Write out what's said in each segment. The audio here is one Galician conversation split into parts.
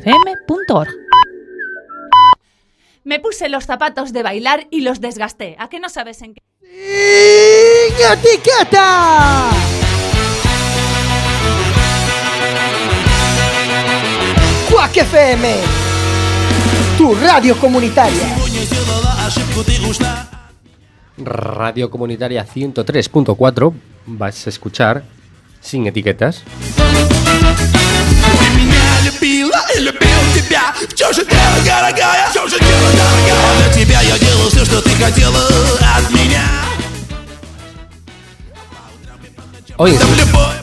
quackfm.org. Me puse los zapatos de bailar y los desgasté. ¿A qué no sabes en qué? ¡Sin etiqueta! Quack FM, tu radio comunitaria. Radio Comunitaria 103.4 vas a escuchar sin etiquetas меня любила и любил тебя Все же дело, дорогая, все же дело, дорогая Для тебя я делал все, что ты хотела от меня Hoy en, Там любовь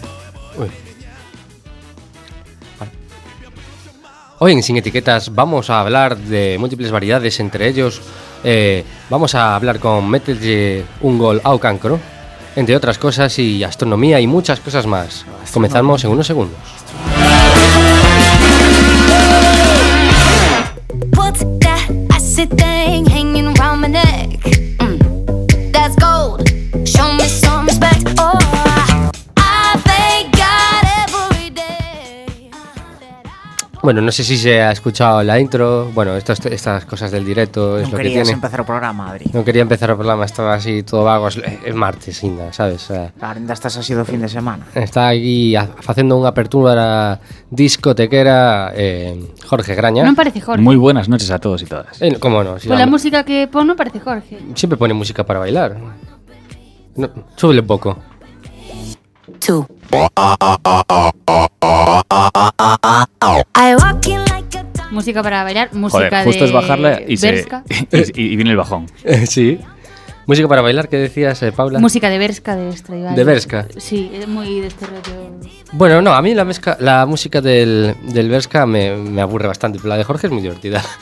Uy. Vale. Hoy en Sin Etiquetas vamos a hablar de múltiples variedades, entre ellos eh, vamos a hablar con Mételle un gol ao cancro, entre otras cosas, y astronomía y muchas cosas más. Comenzamos en unos segundos. What's that acid thing Bueno, no sé si se ha escuchado la intro, bueno, estas, estas cosas del directo es Non lo que querías tiene. empezar o programa, Adri. No quería empezar el programa, estaba así todo vago, es, es martes, ainda, sabes? Ainda estás así do fin de semana. Está aquí a- facendo unha apertura discotequera eh, Jorge Graña. Non parece Jorge. Muy buenas noches a todos y todas. Eh, ¿Cómo no? Si Pola la- música que pon non parece Jorge. Siempre pone música para bailar. No, súbele un poco. Two. I walk in like a Música para bailar, música Joder, justo de es bajarla y, se, Berska. y, y viene el bajón. sí. Música para bailar, ¿qué decías, eh, Paula? Música de Berska de Stradivarius. De Berska. Sí, es muy de este rollo. Bueno, no, a mí la, mezca- la música del, del Berska me, me aburre bastante, pero la de Jorge es muy divertida.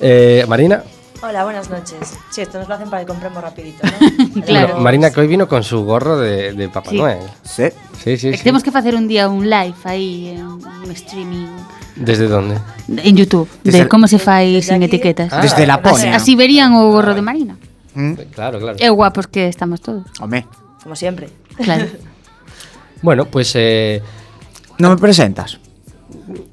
Eh, Marina, Hola, buenas noches. Sí, esto nos lo hacen para que compremos rapidito, ¿no? claro. Bueno, Marina hoy vino con su gorro de, de Papá sí. Noel. Sí. Sí, sí, sí. Temos que facer un día un live aí, eh, un streaming. Desde dónde? En YouTube, desde de el... como se fai desde sin aquí? etiquetas. Ah, desde la Pone. Así, verían o gorro ah, de Marina. ¿Mm? Claro, claro. É guapos que estamos todos. Home. Como siempre. Claro. bueno, pues... Eh, Non me presentas?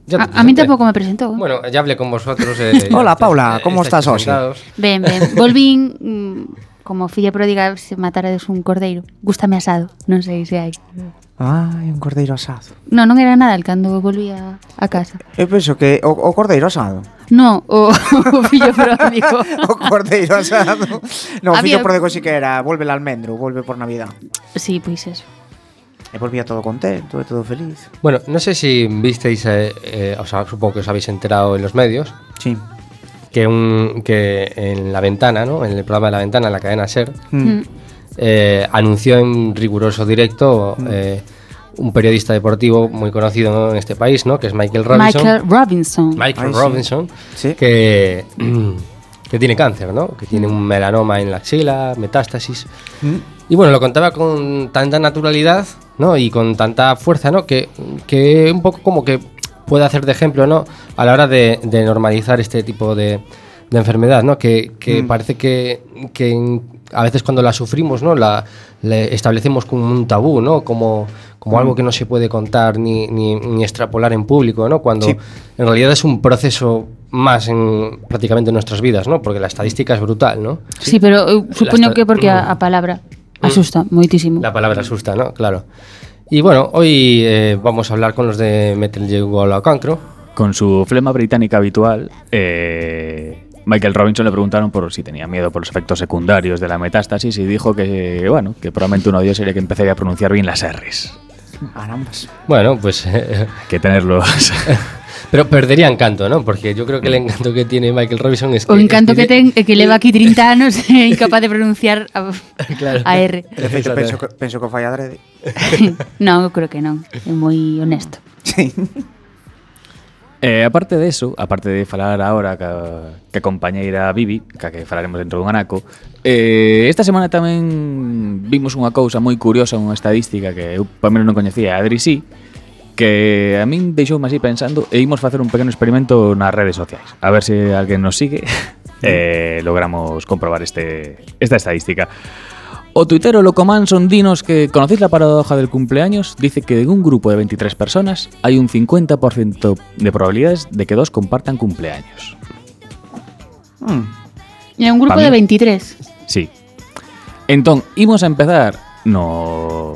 Ya te a, a mí tampouco me presentou. Eh? Bueno, ya hablé con vosotros. Eh, Hola, Paula, eh, ¿cómo estás hoxe? Ben, ben. Volvín mm, como filla pródiga se matarades un cordeiro. Gústame asado, non sei se hai. Ai, un cordeiro asado. No, non era nada cando volvía a casa. Eu penso que o, o cordeiro asado. No, o, o fillo pródigo. o cordeiro asado. No, o fillo pródigo si que era, volve al almendro, volve por Navidad. Sí, pois pues eso. E volvía todo contento, todo feliz. Bueno, no sé si visteis, eh, eh, o sea, supongo que os habéis enterado en los medios, Sí. que, un, que en La Ventana, ¿no? en el programa de La Ventana, en la cadena SER, Mm. eh, anunció en riguroso directo eh, un periodista deportivo muy conocido ¿no? en este país, ¿no? que es Michael Robinson. Michael Robinson. Michael Ay, sí. Robinson, Sí. que, que tiene cáncer, ¿no? que tiene un melanoma en la axila, metástasis. Mm. Y bueno, lo contaba con tanta naturalidad, ¿no? Y con tanta fuerza, ¿no? Que, que un poco como que puede hacer de ejemplo, ¿no? A la hora de, de normalizar este tipo de, de enfermedad, ¿no? Que, que Mm. parece que, que a veces cuando la sufrimos, ¿no? La le establecemos como un tabú, ¿no? Como, como algo que no se puede contar ni, ni, ni extrapolar en público, ¿no? Cuando Sí. en realidad es un proceso más en prácticamente en nuestras vidas, ¿no? Porque la estadística es brutal, ¿no? Sí, pero eu supoño Las- que porque a, a palabra asusta moitísimo. La palabra asusta, ¿no? Claro. Y bueno, hoy eh, vamos a hablar con los de Metal Gear Cancro. Con su flema británica habitual, eh, Michael Robinson le preguntaron por si tenía miedo por los efectos secundarios de la metástasis y dijo que, bueno, que probablemente uno de ellos sería que empezaría a pronunciar bien las R's. Carambas. Bueno, pues... Eh, que tenerlos. Pero perderían canto, ¿no? Porque yo creo que el encanto que tiene Michael Robinson es que... O encanto que, tiene... que, te, que leva aquí 30 anos e incapaz de pronunciar a, claro. a R. De feito, penso, penso que falla fai adrede. non, eu creo que non. É moi honesto. Sí. Eh, aparte de eso, aparte de falar agora ca, ca compañeira Vivi, ca que falaremos dentro dun anaco, eh, esta semana tamén vimos unha cousa moi curiosa, unha estadística que eu para non coñecía, Adri sí, que a min deixou así pensando e imos facer un pequeno experimento nas redes sociais. A ver se alguén nos sigue e eh, logramos comprobar este, esta estadística. O tuitero Loco Manson dinos que ¿conocéis la paradoja del cumpleaños? Dice que en un grupo de 23 personas hay un 50% de probabilidades de que dos compartan cumpleaños. Mm. E un grupo de mí. 23. Sí. Entón, imos a empezar no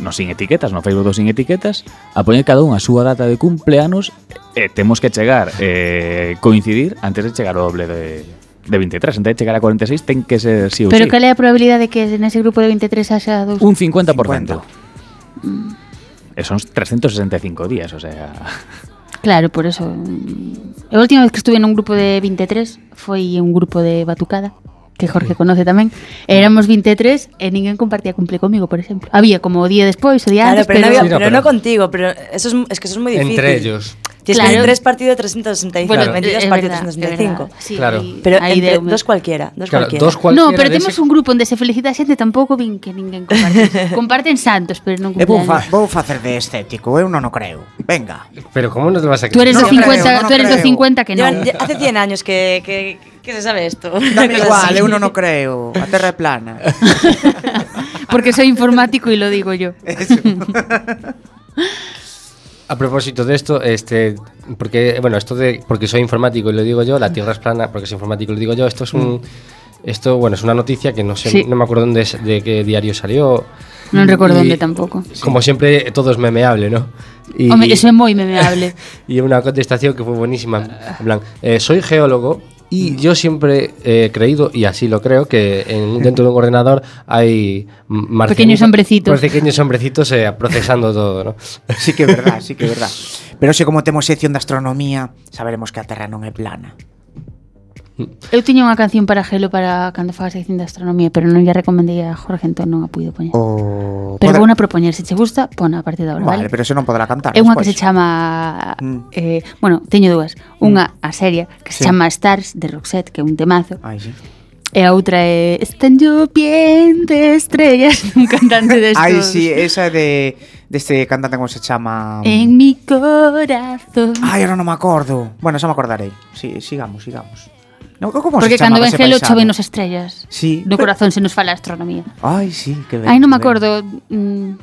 no sin etiquetas, no Facebook sin etiquetas, a poñer cada un a súa data de cumpleanos e temos que chegar eh, coincidir antes de chegar ao doble de, de 23. Antes de chegar a 46 ten que ser sí ou Pero sí. cal é a probabilidade de que nese grupo de 23 haxa dos... Un 50%. 50. E son 365 días, o sea... Claro, por eso. mm, A última vez que estuve nun grupo de 23 foi un grupo de batucada que Jorge conoce tamén. Éramos 23 e ninguén compartía cumple comigo, por exemplo. Había como o día despois, o día Claro, antes, pero, no, pero... había- Sí, no, pero pero- no contigo, pero eso es, es que eso es muy difícil. Entre ellos. Tienes Claro. que tres partidos de 365, Bueno, 22 é partidos de é 365. verdad. Sí, Claro. Pero entre dos cualquiera, dos Claro, cualquiera. dos cualquiera No, pero de temos ese- un grupo onde se felicita a xente tampouco vin que ninguén comparte. Comparten santos, pero non E vou, fa, cumpleaños. vou facer de estético, eu non o creo. Venga. Pero ¿cómo no te vas a Tú eres No do creo, 50, no tú eres do creo. 50 que non. Hace 100 años que, que, que se sabe esto. Dame igual, eu non o creo. A terra é plana. Porque soy informático y lo digo yo. A propósito de esto, este, porque, bueno, esto de, porque soy informático y lo digo yo, la Tierra es plana, porque soy informático y lo digo yo, esto es un, esto, bueno, es una noticia que no sé, Sí. no me acuerdo dónde, es- de qué diario salió. Non recordo Y, onde tampouco. Como siempre, todo es memeable, ¿no? Y, Home, eso é moi memeable. y una contestación que fue buenísima, en plan, eh, soy geólogo y yo siempre he creído, y así lo creo, que en, dentro de un ordenador hay Pequeños hombrecitos. Pequeños hombrecitos eh, procesando todo, ¿no? Sí que é verdad, sí que é verdad. Pero se como temos sección de astronomía, saberemos que a Terra non é plana. Eu tiña unha canción para Gelo para cando faga sección de astronomía, pero non lle recomendei a Jorge, entón non a puido poñer. O... Pero Poder... vou propoñer, se che gusta, pon a partir da hora, vale? vale? pero se non poderá cantar. É unha que se chama... Mm. Eh, bueno, teño dúas. Unha, mm. a seria, que se sí. chama Stars, de Roxette, que é un temazo. Ai, sí. E a outra é Están lloviendo estrellas Un cantante destos Ai, sí, esa é de deste cantante como se chama En mi corazón Ai, ahora non me acordo Bueno, xa me acordarei sí, Sigamos, sigamos No, como Porque se cando ven gelo choven nos estrellas. Sí. No pero... corazón se nos fala a astronomía. Ai, sí, que ben. Ai, non me acordo. Mm,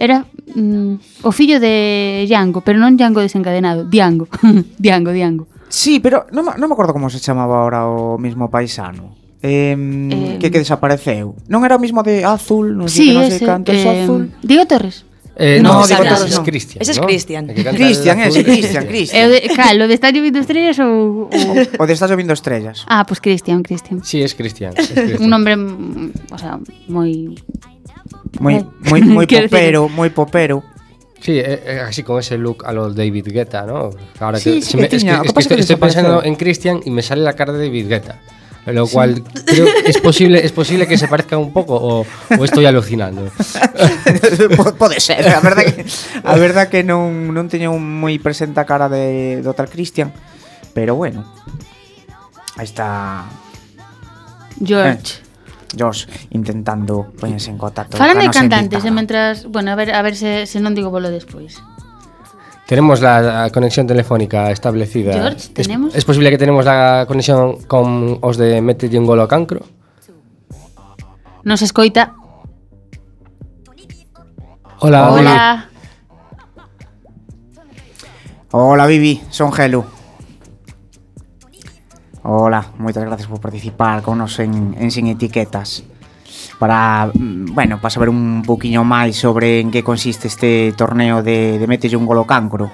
era mm, o fillo de Django, pero non Django desencadenado, Diango. Diango, Diango. Sí, pero non, non me acordo como se chamaba ahora o mismo paisano. Eh, eh, que que desapareceu. Non era o mismo de Azul, non sei sí, que non sei canto, eh, Azul. Diego Torres. Eh, No, no, digo, es. Cristian. Ese es ¿no? Cristian. Cristian, azul. Cristian, o Cristian. de, cal, o de Está llovindo estrellas ou... ou... O de estás vindo estrellas. Ah, pues Cristian, Cristian. Sí, es Cristian. es Cristian. Un nombre, mm, o sea, moi... Moi, Eh, quero popero, moi popero. Sí, eh, eh, así con ese look a los David Guetta, ¿no? Ahora Sí, que, sí se que me- es tiña, que, o que es que pasa estoy, pensando en Christian y me sale la cara de David Guetta. Lo cual creo es posible, es posible que se parezca un poco o, o estoy alucinando. Pode ser, a verdade que a verdade que non non teño moi presente a cara de do tal Cristian, pero bueno. Aí está George. Josh intentando poñerse en contacto Fálame cantantes, e mentras... Bueno, a ver, a ver se, se non digo bolo despois. Tenemos la, conexión telefónica establecida. George, Es- ¿tenemos? Es, posible que tenemos la conexión con os de Mete un golo cancro? Non se escoita. Hola, Hola. Hola, Vivi, son Gelu. Hola, moitas gracias por participar con nos en, en Sin Etiquetas para, mm, bueno, para saber un poquinho máis sobre en que consiste este torneo de, de Metelle un golo cancro.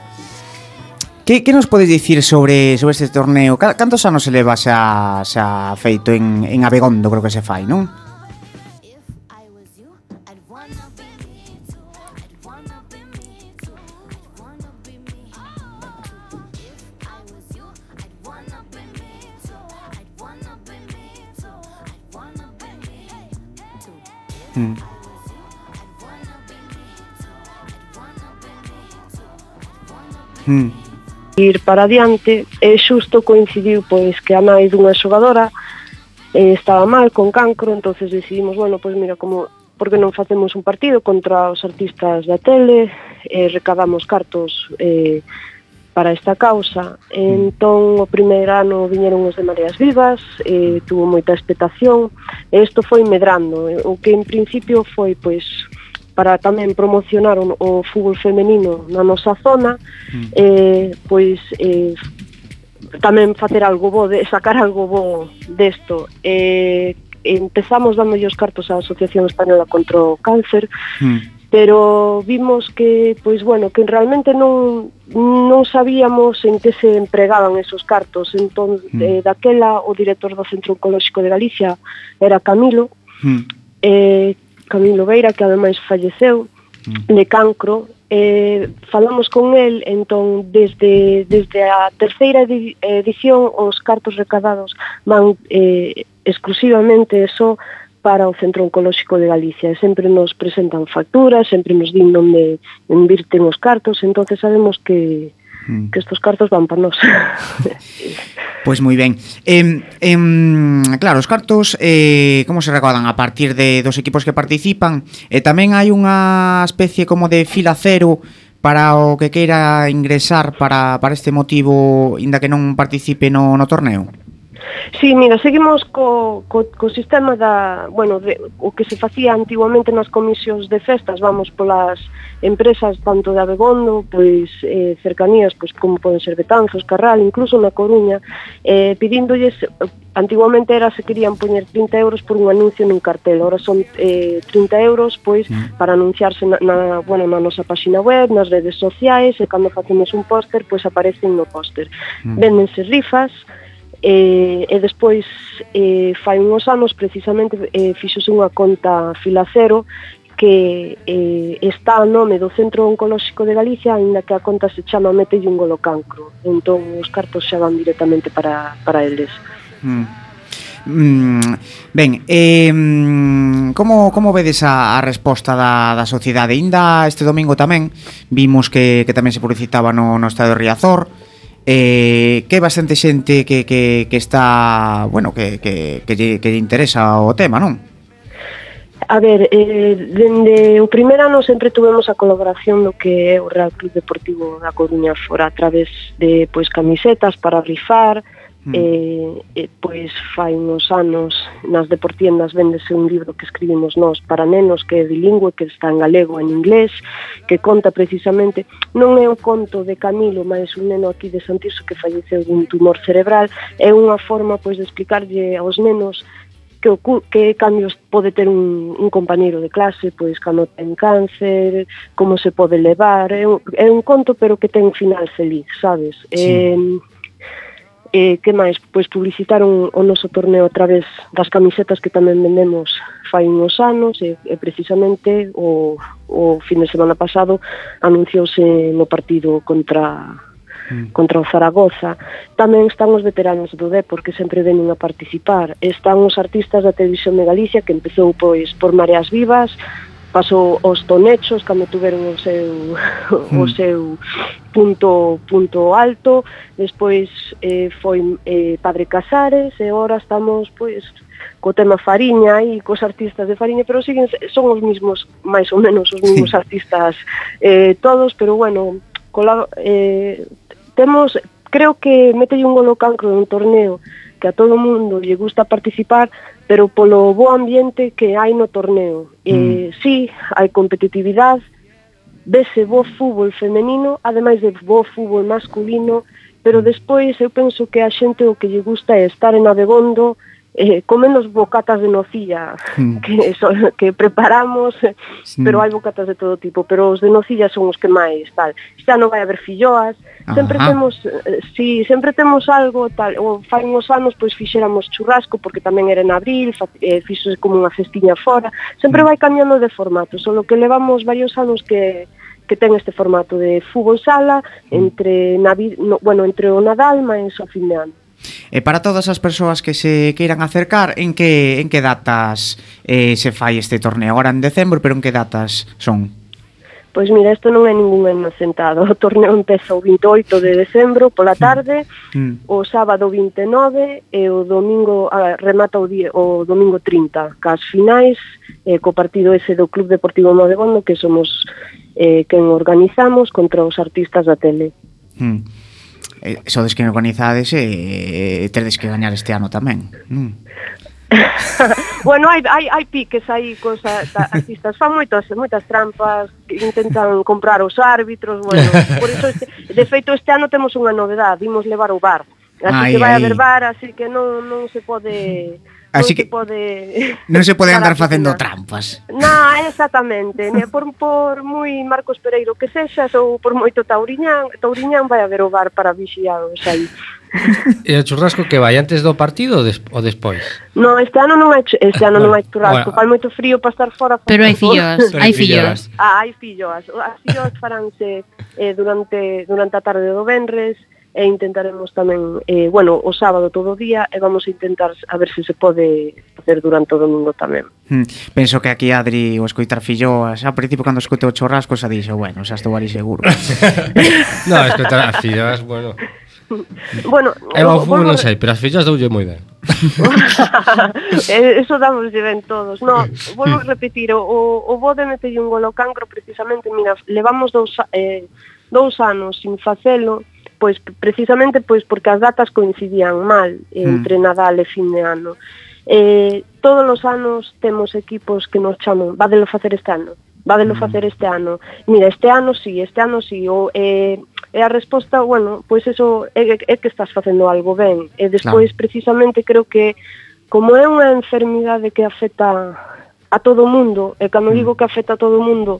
Que, que nos podes dicir sobre, sobre este torneo? Cantos anos se leva xa, xa feito en, en Abegondo, creo que se fai, non? Mm. Ir para adiante e xusto coincidiu pois que a nai dunha xogadora eh, estaba mal con cancro, entonces decidimos, bueno, pois mira como porque non facemos un partido contra os artistas da tele, eh, recadamos cartos eh, para esta causa. Entón, o primeiro ano viñeron os de Mareas Vivas, eh, tuvo moita expectación, e isto foi medrando. O que en principio foi, pois, para tamén promocionar o, o fútbol femenino na nosa zona, mm. eh, pois, eh, tamén facer algo bo, de, sacar algo bo desto. Eh, empezamos dando os cartos á Asociación Española contra o Cáncer, mm pero vimos que pois bueno, que realmente non non sabíamos en que se empregaban esos cartos. Entón, mm. eh, daquela o director do Centro Oncolóxico de Galicia era Camilo. Mm. Eh, Camilo Beira, que ademais falleceu mm. de cancro, eh, falamos con el entón desde, desde a terceira edición os cartos recadados van eh, exclusivamente eso para o Centro Oncolóxico de Galicia. E sempre nos presentan facturas, sempre nos din onde invirten os cartos, entonces sabemos que, hmm. que estos cartos van para nós. pois moi ben. Eh, eh, claro, os cartos eh, como se recaudan a partir de dos equipos que participan e eh, tamén hai unha especie como de fila cero para o que queira ingresar para, para este motivo, inda que non participe no, no torneo? Sí, mira, seguimos co, co, co sistema da, bueno, de, o que se facía antiguamente nas comisións de festas, vamos polas empresas tanto de Abegondo, pois eh, cercanías, pois como poden ser Betanzos, Carral, incluso na Coruña, eh, pidíndolles, antiguamente era se querían poñer 30 euros por un anuncio nun cartel, ahora son eh, 30 euros pois mm. para anunciarse na, na, bueno, na nosa páxina web, nas redes sociais, e cando facemos un póster, pois aparecen no póster. Mm. Véndense rifas, eh, e despois eh, fai unhos anos precisamente eh, fixose unha conta filacero que eh, está a nome do Centro Oncolóxico de Galicia aínda que a conta se chama Mete e un golocancro entón os cartos xa van directamente para, para eles mm. Mm, ben, eh, como, como vedes a, a resposta da, da sociedade? Inda este domingo tamén vimos que, que tamén se publicitaba no, no estado de Riazor eh, que hai bastante xente que, que, que está, bueno, que, que, que, lle, que lle interesa o tema, non? A ver, eh, dende o primeiro ano sempre tuvemos a colaboración do que é o Real Club Deportivo da Coruña fora a través de pois camisetas para rifar, Mm. Eh, eh, pois fai uns anos nas deportiendas vendese un libro que escribimos nós para nenos que é bilingüe, que está en galego e en inglés, que conta precisamente, non é un conto de Camilo, mas un neno aquí de Santiso que falleceu dun tumor cerebral, é unha forma pois de explicarlle aos nenos que, que cambios pode ter un, un compañeiro de clase, pois cando ten cáncer, como se pode levar, é un, é un conto pero que ten un final feliz, sabes? Sí. Eh, E que máis? Pois publicitaron o noso torneo a través das camisetas que tamén vendemos fai uns anos e, e precisamente o, o fin de semana pasado anunciouse no partido contra mm. contra o Zaragoza. Tamén están os veteranos do Depor que sempre venen a participar. Están os artistas da Televisión de Galicia que empezou pois por Mareas Vivas, pasou os tonechos cando tuveron o seu mm. o hmm. seu punto punto alto, despois eh, foi eh, Padre Casares e agora estamos pois co tema Fariña e cos artistas de Fariña, pero siguen son os mismos máis ou menos os mismos sí. artistas eh, todos, pero bueno, cola, eh, temos creo que metelle un gol cancro en un torneo que a todo mundo lle gusta participar, pero polo bo ambiente que hai no torneo. Eh, mm. Eh, sí, hai competitividade, vese bo fútbol femenino, ademais de bo fútbol masculino, pero mm. despois eu penso que a xente o que lle gusta é estar en Abegondo, eh, comen os bocatas de nocilla mm. que, so, que preparamos, eh, sí. pero hai bocatas de todo tipo, pero os de nocilla son os que máis tal. Xa non vai haber filloas, Ajá. sempre temos, eh, si, sí, sempre temos algo tal, ou fai uns anos pois fixéramos churrasco porque tamén era en abril, fa, eh, fixo como unha cestiña fora, sempre mm. vai cambiando de formato, solo que levamos varios anos que que ten este formato de fútbol sala hmm. entre Navi, no, bueno, entre o Nadal máis o fin de ano. E para todas as persoas que se queiran acercar, en que en que datas eh, se fai este torneo? Agora en decembro, pero en que datas son? Pois mira, isto non é ningún inocentado. O torneo empeza o 28 de decembro pola mm. tarde, mm. o sábado 29 e o domingo ah, remata o, die, o domingo 30, cas finais, eh, co partido ese do Club Deportivo Modegondo, que somos eh, quen organizamos contra os artistas da tele. Mm eh, sodes que organizades e eh, eh tedes que gañar este ano tamén. non? bueno, hai, hai, hai piques, hai cosas, artistas fan moitas, moitas trampas, intentan comprar os árbitros, bueno, por iso este, de feito este ano temos unha novedade, imos levar o bar. Así ai, que vai ai. haber bar, así que non, non se pode... Mm Así que de... non se pode andar facendo trampas. Na, exactamente, ne, por, por moi Marcos Pereiro que sexas ou por moito Tauriñán, Tauriñán vai haber o bar para vixiados aí. E o churrasco que vai antes do partido ou despois? No, este ano non hai, este ano ah, non hai churrasco, bueno. fai moito frío para estar fora. Pero hai filloas, hai filloas. Ah, hai filloas. As filloas faranse eh, durante durante a tarde do venres, e intentaremos tamén, eh, bueno, o sábado todo o día e vamos a intentar a ver se se pode facer durante o domingo tamén. Hmm. Penso que aquí Adri o escoitar fillo, ao principio cando escoite o chorrasco xa dixo, bueno, xa estou ali seguro. no, escoitar as fillas, bueno, bueno, eu ao fútbol non sei, pero as fillas doulle moi ben. Eh, eso damos de ben todos. No, volvo a repetir, o, o Bode metelle un gol ao cancro precisamente, mira, levamos dous, eh, dous anos sin facelo, pois precisamente pois porque as datas coincidían mal entre mm. Nadal e fin de ano. Eh, todos os anos temos equipos que nos chaman, vádelo facer este ano, vádelo mm. facer este ano. Mira, este ano sí, este ano sí, o eh, e a resposta, bueno, pois eso é, é que estás facendo algo ben. E despois, claro. precisamente, creo que como é unha enfermidade que afecta a todo o mundo, e cando mm. digo que afecta a todo o mundo,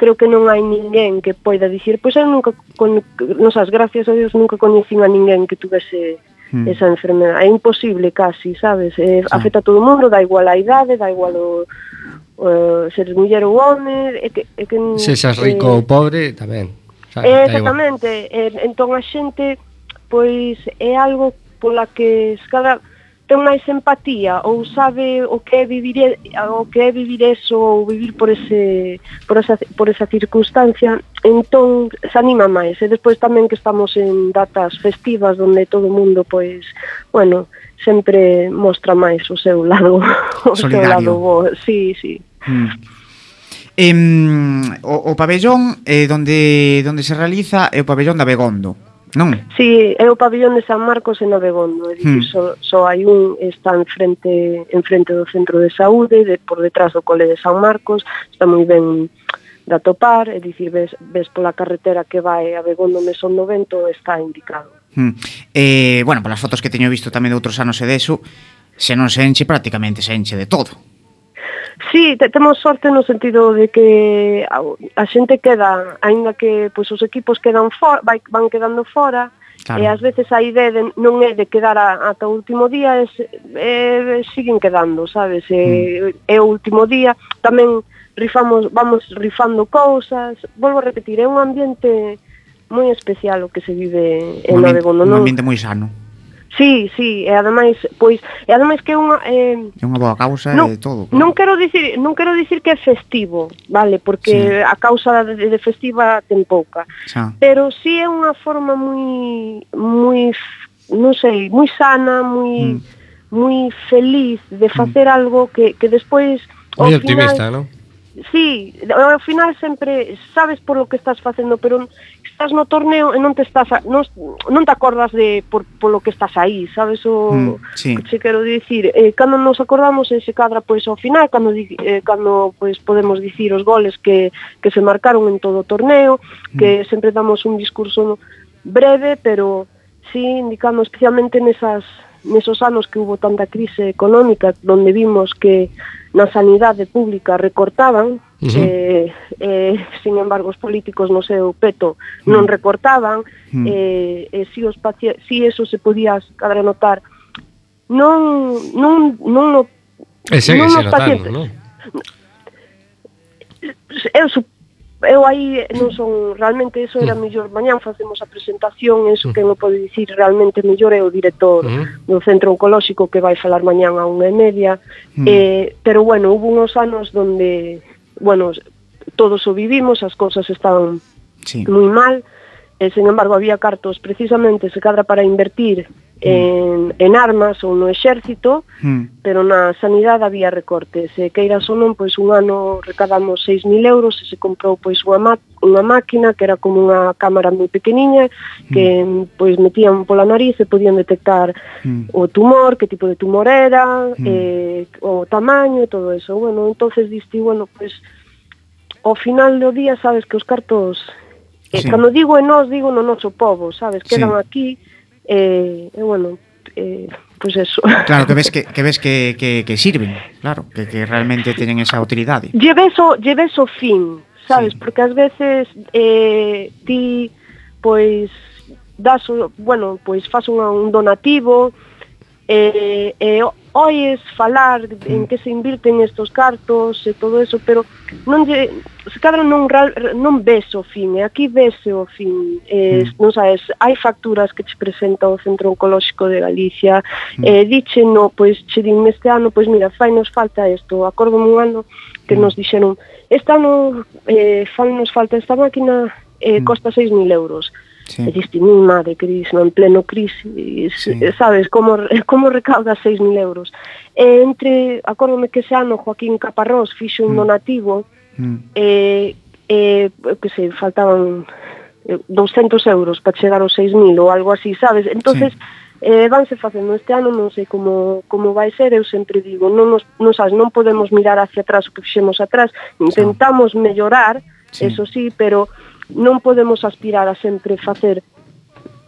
creo que non hai ninguén que poida dicir, pois eu nunca, con, non sabes, gracias a Dios, nunca coñecín a ninguén que tuvese hmm. esa enfermedade. É imposible casi, sabes? Eh, sí. Afecta a todo o mundo, dá igual a idade, dá igual o, o ser muller ou home, é que, é que, Se xas rico eh, ou pobre, tamén. Sabe, eh, exactamente. Eh, entón a xente, pois, é algo pola que cada ten máis empatía ou sabe o que é vivir o que é vivir eso ou vivir por ese por esa por esa circunstancia, entón se anima máis. E despois tamén que estamos en datas festivas onde todo o mundo pois, bueno, sempre mostra máis o seu lado, o Solidario. seu lado bo. Sí, sí. Mm. Em, o, o pabellón eh, donde, donde se realiza é o pabellón da Begondo Non? Si, sí, é o pabellón de San Marcos en Abegondo, é dicir, hmm. só, só hai un está en frente, en frente do centro de saúde, de, por detrás do cole de San Marcos, está moi ben de atopar, é dicir, ves, ves pola carretera que vai a Begondo Mesón 90 está indicado. Hmm. Eh, bueno, polas fotos que teño visto tamén de outros anos e deso, se non se enche prácticamente se enche de todo. Sí, te, temos sorte no sentido de que a, a xente queda, aínda que pois, os equipos quedan for, vai, van quedando fora, claro. e ás veces a idea de, non é de quedar a, ata o último día, é, é, siguen quedando, sabes? É, mm. é o último día, tamén rifamos, vamos rifando cousas, volvo a repetir, é un ambiente moi especial o que se vive en Navegón. Un ambiente moi sano. Sí, sí, e ademais, pois, e ademais que é unha eh, é unha boa causa non, e todo. Non quero dicir, non quero dicir que é festivo, vale, porque sí. a causa de, de festiva ten pouca. Xa. Pero sí é unha forma moi moi non sei, moi sana, moi mm. moi feliz de facer mm. algo que que despois moi optimista, final, non? Sí, ao final sempre sabes por lo que estás facendo, pero estás no torneo e non te estás a, non, non te acordas de por, por lo que estás aí, sabes o mm, sí. que quero dicir, eh, cando nos acordamos ese cadra pois ao final, cando eh, cando pois podemos dicir os goles que que se marcaron en todo o torneo, mm. que sempre damos un discurso breve, pero sí indicando especialmente nesas nesos anos que hubo tanta crise económica donde vimos que na sanidade pública recortaban uh -huh. eh, eh, sin embargo os políticos no seu peto non uh -huh. recortaban uh -huh. eh, eh, si, os si eso se podía adrenotar non, non, non no, e segue non nos pacientes, non? eu supoño eu aí non son realmente eso era mm. mellor. Mañán facemos a presentación eso mm. que non pode dicir realmente mellor é o director mm. do centro oncolóxico que vai falar mañán a unha e media. Mm. eh, pero bueno, hubo unos anos donde bueno, todos o vivimos as cousas estaban sí. moi mal. e Eh, e, sen embargo, había cartos precisamente se cadra para invertir mm. en, en armas ou no exército, mm. pero na sanidade había recortes. E queiras ou non, pois un ano recadamos 6.000 euros e se comprou pois unha, ma unha máquina que era como unha cámara moi pequeniña que mm. pois metían pola nariz e podían detectar mm. o tumor, que tipo de tumor era, mm. e, o tamaño e todo eso. Bueno, entonces diste, bueno, pois ao final do día sabes que os cartos Eh, sí. Cando digo en nós, digo no noso povo, sabes? Quedan sí. aquí, eh, e bueno, eh, pues eso. Claro, que ves que, que ves que, que, que sirven, claro, que, que realmente teñen esa utilidade. Lleves o, lleves o fin, sabes? Sí. Porque ás veces eh, ti, pois, das, bueno, pois faz un, un donativo, eh, eh, oes falar en mm. que se invirten estos cartos e todo eso, pero non lle, se cadra non, non ves o fin, e aquí vese o fin. Eh. Non sabes, hai facturas que te presenta o Centro Oncolóxico de Galicia, eh, diche, no, pois, che din este ano, pois mira, fai nos falta isto, acordo un ano que nos dixeron, este ano eh, fai nos falta esta máquina, eh, costa 6.000 euros. Sí. E diste, mi madre, Cris, dis, en pleno crisis, sí. sabes, como, como recauda 6.000 euros. E entre, acórdome que ese ano Joaquín Caparrós fixo un mm. donativo, mm. e, e, que se faltaban eh, 200 euros para chegar aos 6.000 ou algo así, sabes? Entonces, sí. eh, vanse facendo este ano, non sei como, como vai ser, eu sempre digo, non, nos, non, sabes, non podemos mirar hacia atrás o que fixemos atrás, intentamos mellorar, sí. eso sí, pero non podemos aspirar a sempre facer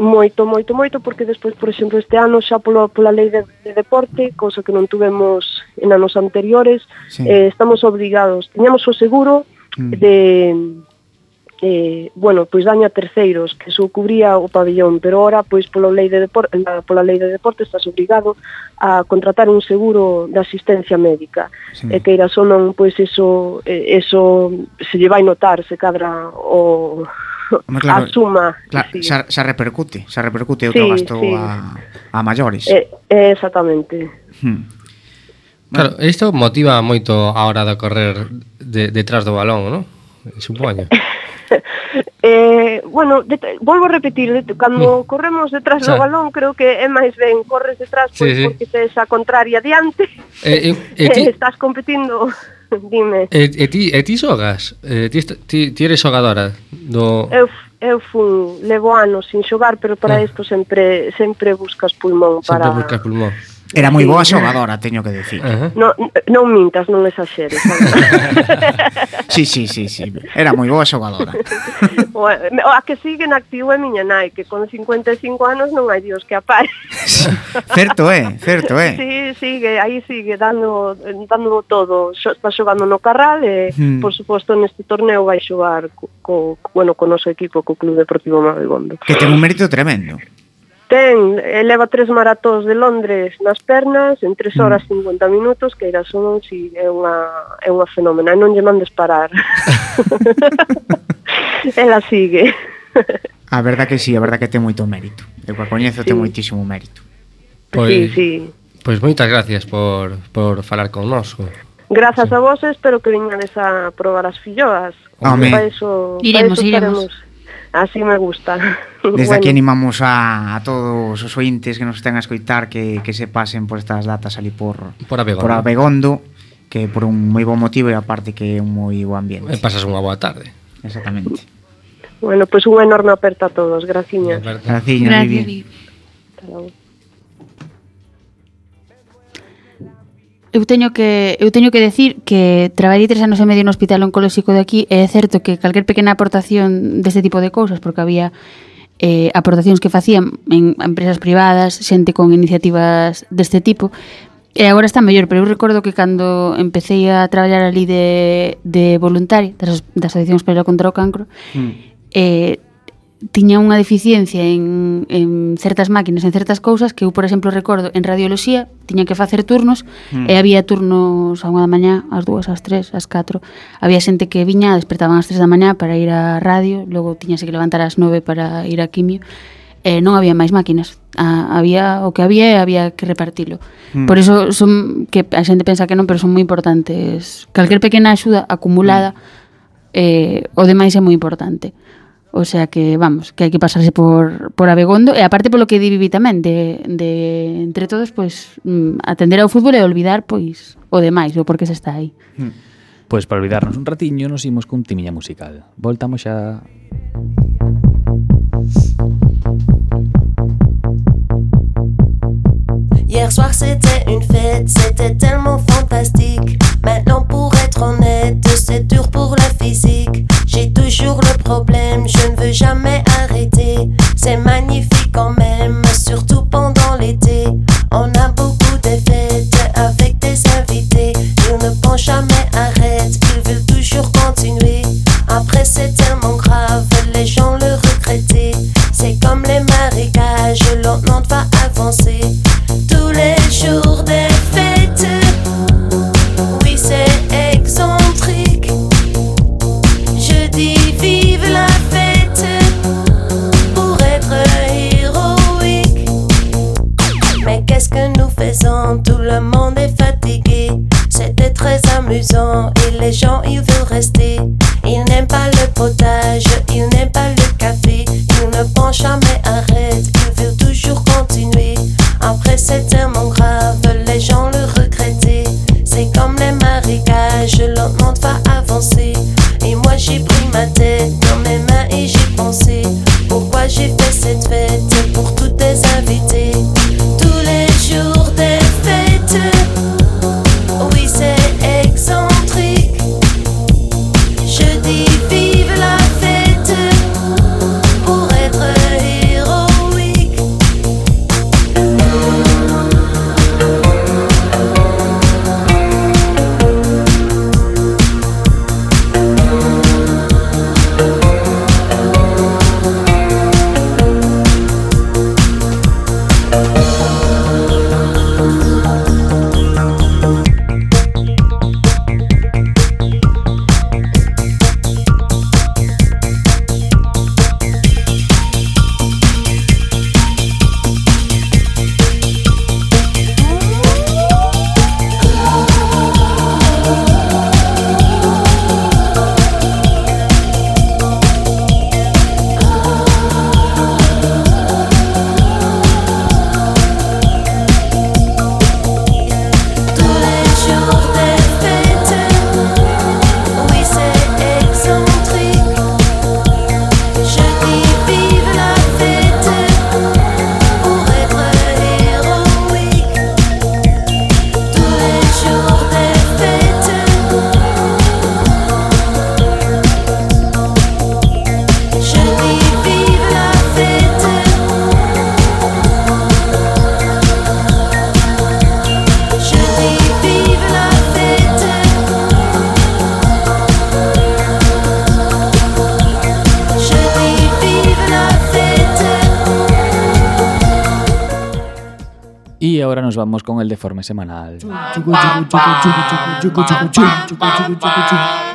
moito, moito, moito, porque despois, por exemplo, este ano xa pola, pola lei de, de deporte, cosa que non tuvemos en anos anteriores, sí. eh, estamos obrigados, teñamos o seguro mm. de eh, bueno, pois daño a terceiros, que só cubría o pabellón, pero ora, pois pola lei de deporte, pola lei de deporte estás obrigado a contratar un seguro de asistencia médica. Sí. E que ira só non, pois eso, eh, eso se lle vai notar, se cadra o Home, claro, a suma. Claro, sí. xa, xa repercute, xa repercute outro sí, gasto sí. a, a maiores. Eh, exactamente. Hmm. Claro, isto motiva moito a hora de correr de, detrás do balón, non? Supoño. eh, bueno, de, volvo a repetir, de, cando mm. corremos detrás xa. do balón, creo que é máis ben corres detrás pois, sí, porque tes a contraria diante. Eh, eh, eh, ti... estás competindo Dime. E, e, ti, e ti xogas? E, ti, ti, ti eres xogadora? Do... Eu, eu fun, levo anos sin xogar, pero para ah. isto ah. sempre sempre buscas pulmón. Sempre para... buscas pulmón. Era moi boa xogadora, teño que dicir. Uh -huh. no, non mintas, non exaxeres. sí, sí, sí, sí. Era moi boa xogadora. bueno, a que sigue en activo é miña nai, que con 55 anos non hai dios que apare. certo é, certo é. Sí, sigue, aí sigue dando dando todo. Está xogando no Carral e, hmm. por suposto, neste torneo vai xogar co, co, bueno, co noso equipo, co Club Deportivo Mabegondo. Que ten un mérito tremendo ten, eh, eleva tres maratóns de Londres nas pernas en 3 mm. horas 50 minutos, que irás son si é unha é unha fenómena, non lle mandes parar. Ela sigue. a verdad que sí, a verdad que ten moito mérito. Eu a coñezo sí. ten moitísimo mérito. Pois, sí, sí. Pois moitas gracias por, por falar con connosco. Grazas sí. a vos, espero que viñades a probar as filloas. Home. Pa eso, iremos, pa eso iremos. Estaremos. Así me gusta. Desde bueno. aquí animamos a, a todos os ointes que nos estén a escoitar que, que se pasen por estas datas ali por, por, Abegondo. por Abegondo, que por un moi bo motivo e aparte que é un moi bo ambiente. E pasas unha boa tarde. Exactamente. Bueno, pois pues unha enorme aperta a todos. Graciñas. Graciñas, Graciñas Vivi. Hasta logo. eu teño que eu teño que decir que traballei tres anos e medio no hospital oncolóxico de aquí e é certo que calquer pequena aportación deste tipo de cousas, porque había eh, aportacións que facían en empresas privadas, xente con iniciativas deste tipo, e agora está mellor, pero eu recordo que cando empecé a traballar ali de, de voluntaria das, das asociacións para contra o cancro, mm. eh, tiña unha deficiencia en, en certas máquinas, en certas cousas que eu, por exemplo, recordo en radioloxía tiña que facer turnos mm. e había turnos a unha da mañá, ás dúas, ás tres, ás catro. Había xente que viña, despertaban ás tres da mañá para ir á radio, logo tiñase que levantar ás nove para ir a quimio. E non había máis máquinas. A, había o que había e había que repartilo. Mm. Por iso son que a xente pensa que non, pero son moi importantes. Calquer pequena axuda acumulada mm. eh, o demais é moi importante. Mm O sea que, vamos, que hai que pasarse por, por Abegondo. E aparte polo que di Vivi tamén, de, de entre todos, pois, pues, mm, atender ao fútbol e olvidar, pois, o demais, o porque se está aí. Hmm. Pois, pues para olvidarnos un ratiño, nos imos cun timiña musical. Voltamos xa... Hier soir c'était une fête, c'était tellement fantastique. Maintenant pour être honnête, c'est dur pour la physique. J'ai toujours le problème, je ne veux jamais arrêter. C'est magnifique vamos con el deforme semanal.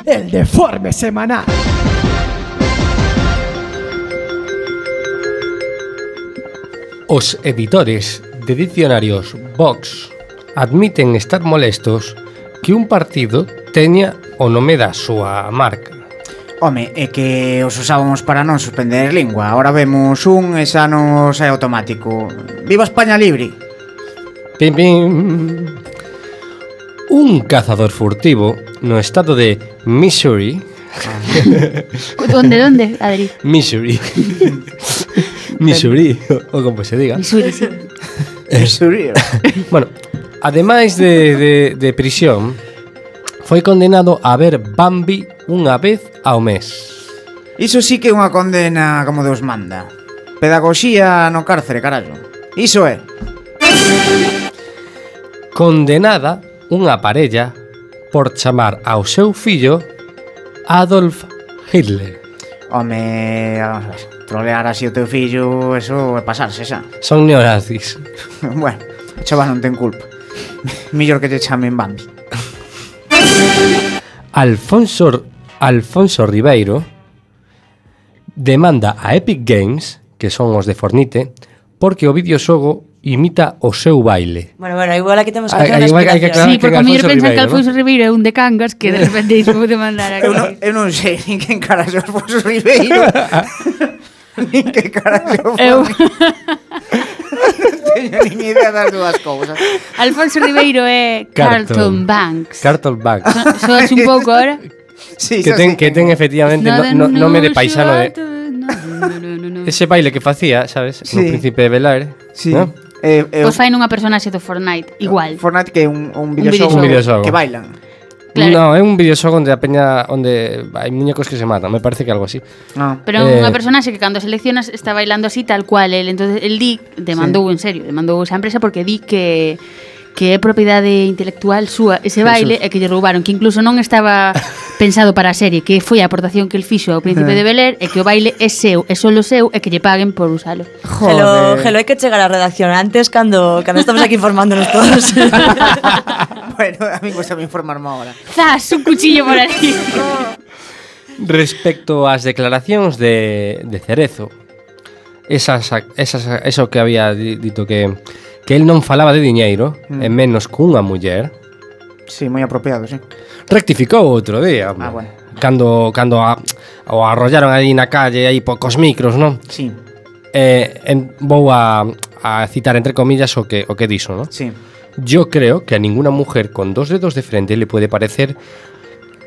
El deforme semanal. Os editores de diccionarios Vox admiten estar molestos que un partido teña o nome da súa marca. Home, é que os usábamos para non suspender lingua. Ahora vemos un e xa non sai automático. Viva España libre! Pim, pim. Un cazador furtivo no estado de Missouri. ¿Dónde, dónde, Adri? Missouri. Missouri, o, como se diga. Missouri, sí. Missouri. bueno, ademais de, de, de prisión, foi condenado a ver Bambi unha vez ao mes. Iso sí que é unha condena como Deus manda. Pedagogía no cárcere, carallo. Iso é condenada unha parella por chamar ao seu fillo Adolf Hitler. Home, vamos a ver, trolear así o teu fillo, eso é pasarse xa. Son neonazis. bueno, o chaval non ten culpa. Millor que te chamen Bambi. Alfonso, Alfonso Ribeiro demanda a Epic Games, que son os de Fornite, porque o videoxogo imita o seu baile. Bueno, bueno, igual aquí temos que facer unha explicación. Sí, porque a mellor pensan que Alfonso Ribeiro é un de cangas que de repente iso vou demandar aquí. eu, non, eu non sei nin que encara se Alfonso Ribeiro. nin que cara se eu... teño nin idea das dúas cousas. Alfonso Ribeiro é Carlton, Carlton Banks. Carlton Banks. Soas un pouco ahora? Sí, que ten, que ten efectivamente no, no, nome de paisano de... Ese baile que facía, sabes, sí. no Príncipe de Bel Air, sí. ¿no? Eh, eh, pois fai nunha personaxe do Fortnite, igual. Fortnite que é un, un videoxogo, un videoxogo. que bailan. Claro. No, é un videoxogo onde a peña onde hai muñecos que se matan, me parece que algo así. Ah. Pero eh, unha personaxe que cando seleccionas está bailando así tal cual el, entonces el di demandou sí. en serio, demandou esa empresa porque di que que é propiedade intelectual súa ese baile Jesús. e que lle roubaron, que incluso non estaba pensado para a serie, que foi a aportación que el fixo ao príncipe eh. de de Beler e que o baile é seu, é solo seu e que lle paguen por usalo. Joder. Hello, hello, hai que chegar á redacción antes cando cando estamos aquí informándonos todos. bueno, a mí gusta me informarme agora. Zas, un cuchillo por aquí. Respecto ás declaracións de, de Cerezo, esas, esas, eso que había dito que que el non falaba de diñeiro, mm. e menos cunha muller. Sí, moi apropiado, sí. Rectificou outro día. Ah, bueno. Cando, cando a, o arrollaron aí na calle, aí pocos micros, non? Sí. Eh, en, vou a, a citar entre comillas o que, o que dixo, non? Sí. Yo creo que a ninguna mujer con dos dedos de frente le puede parecer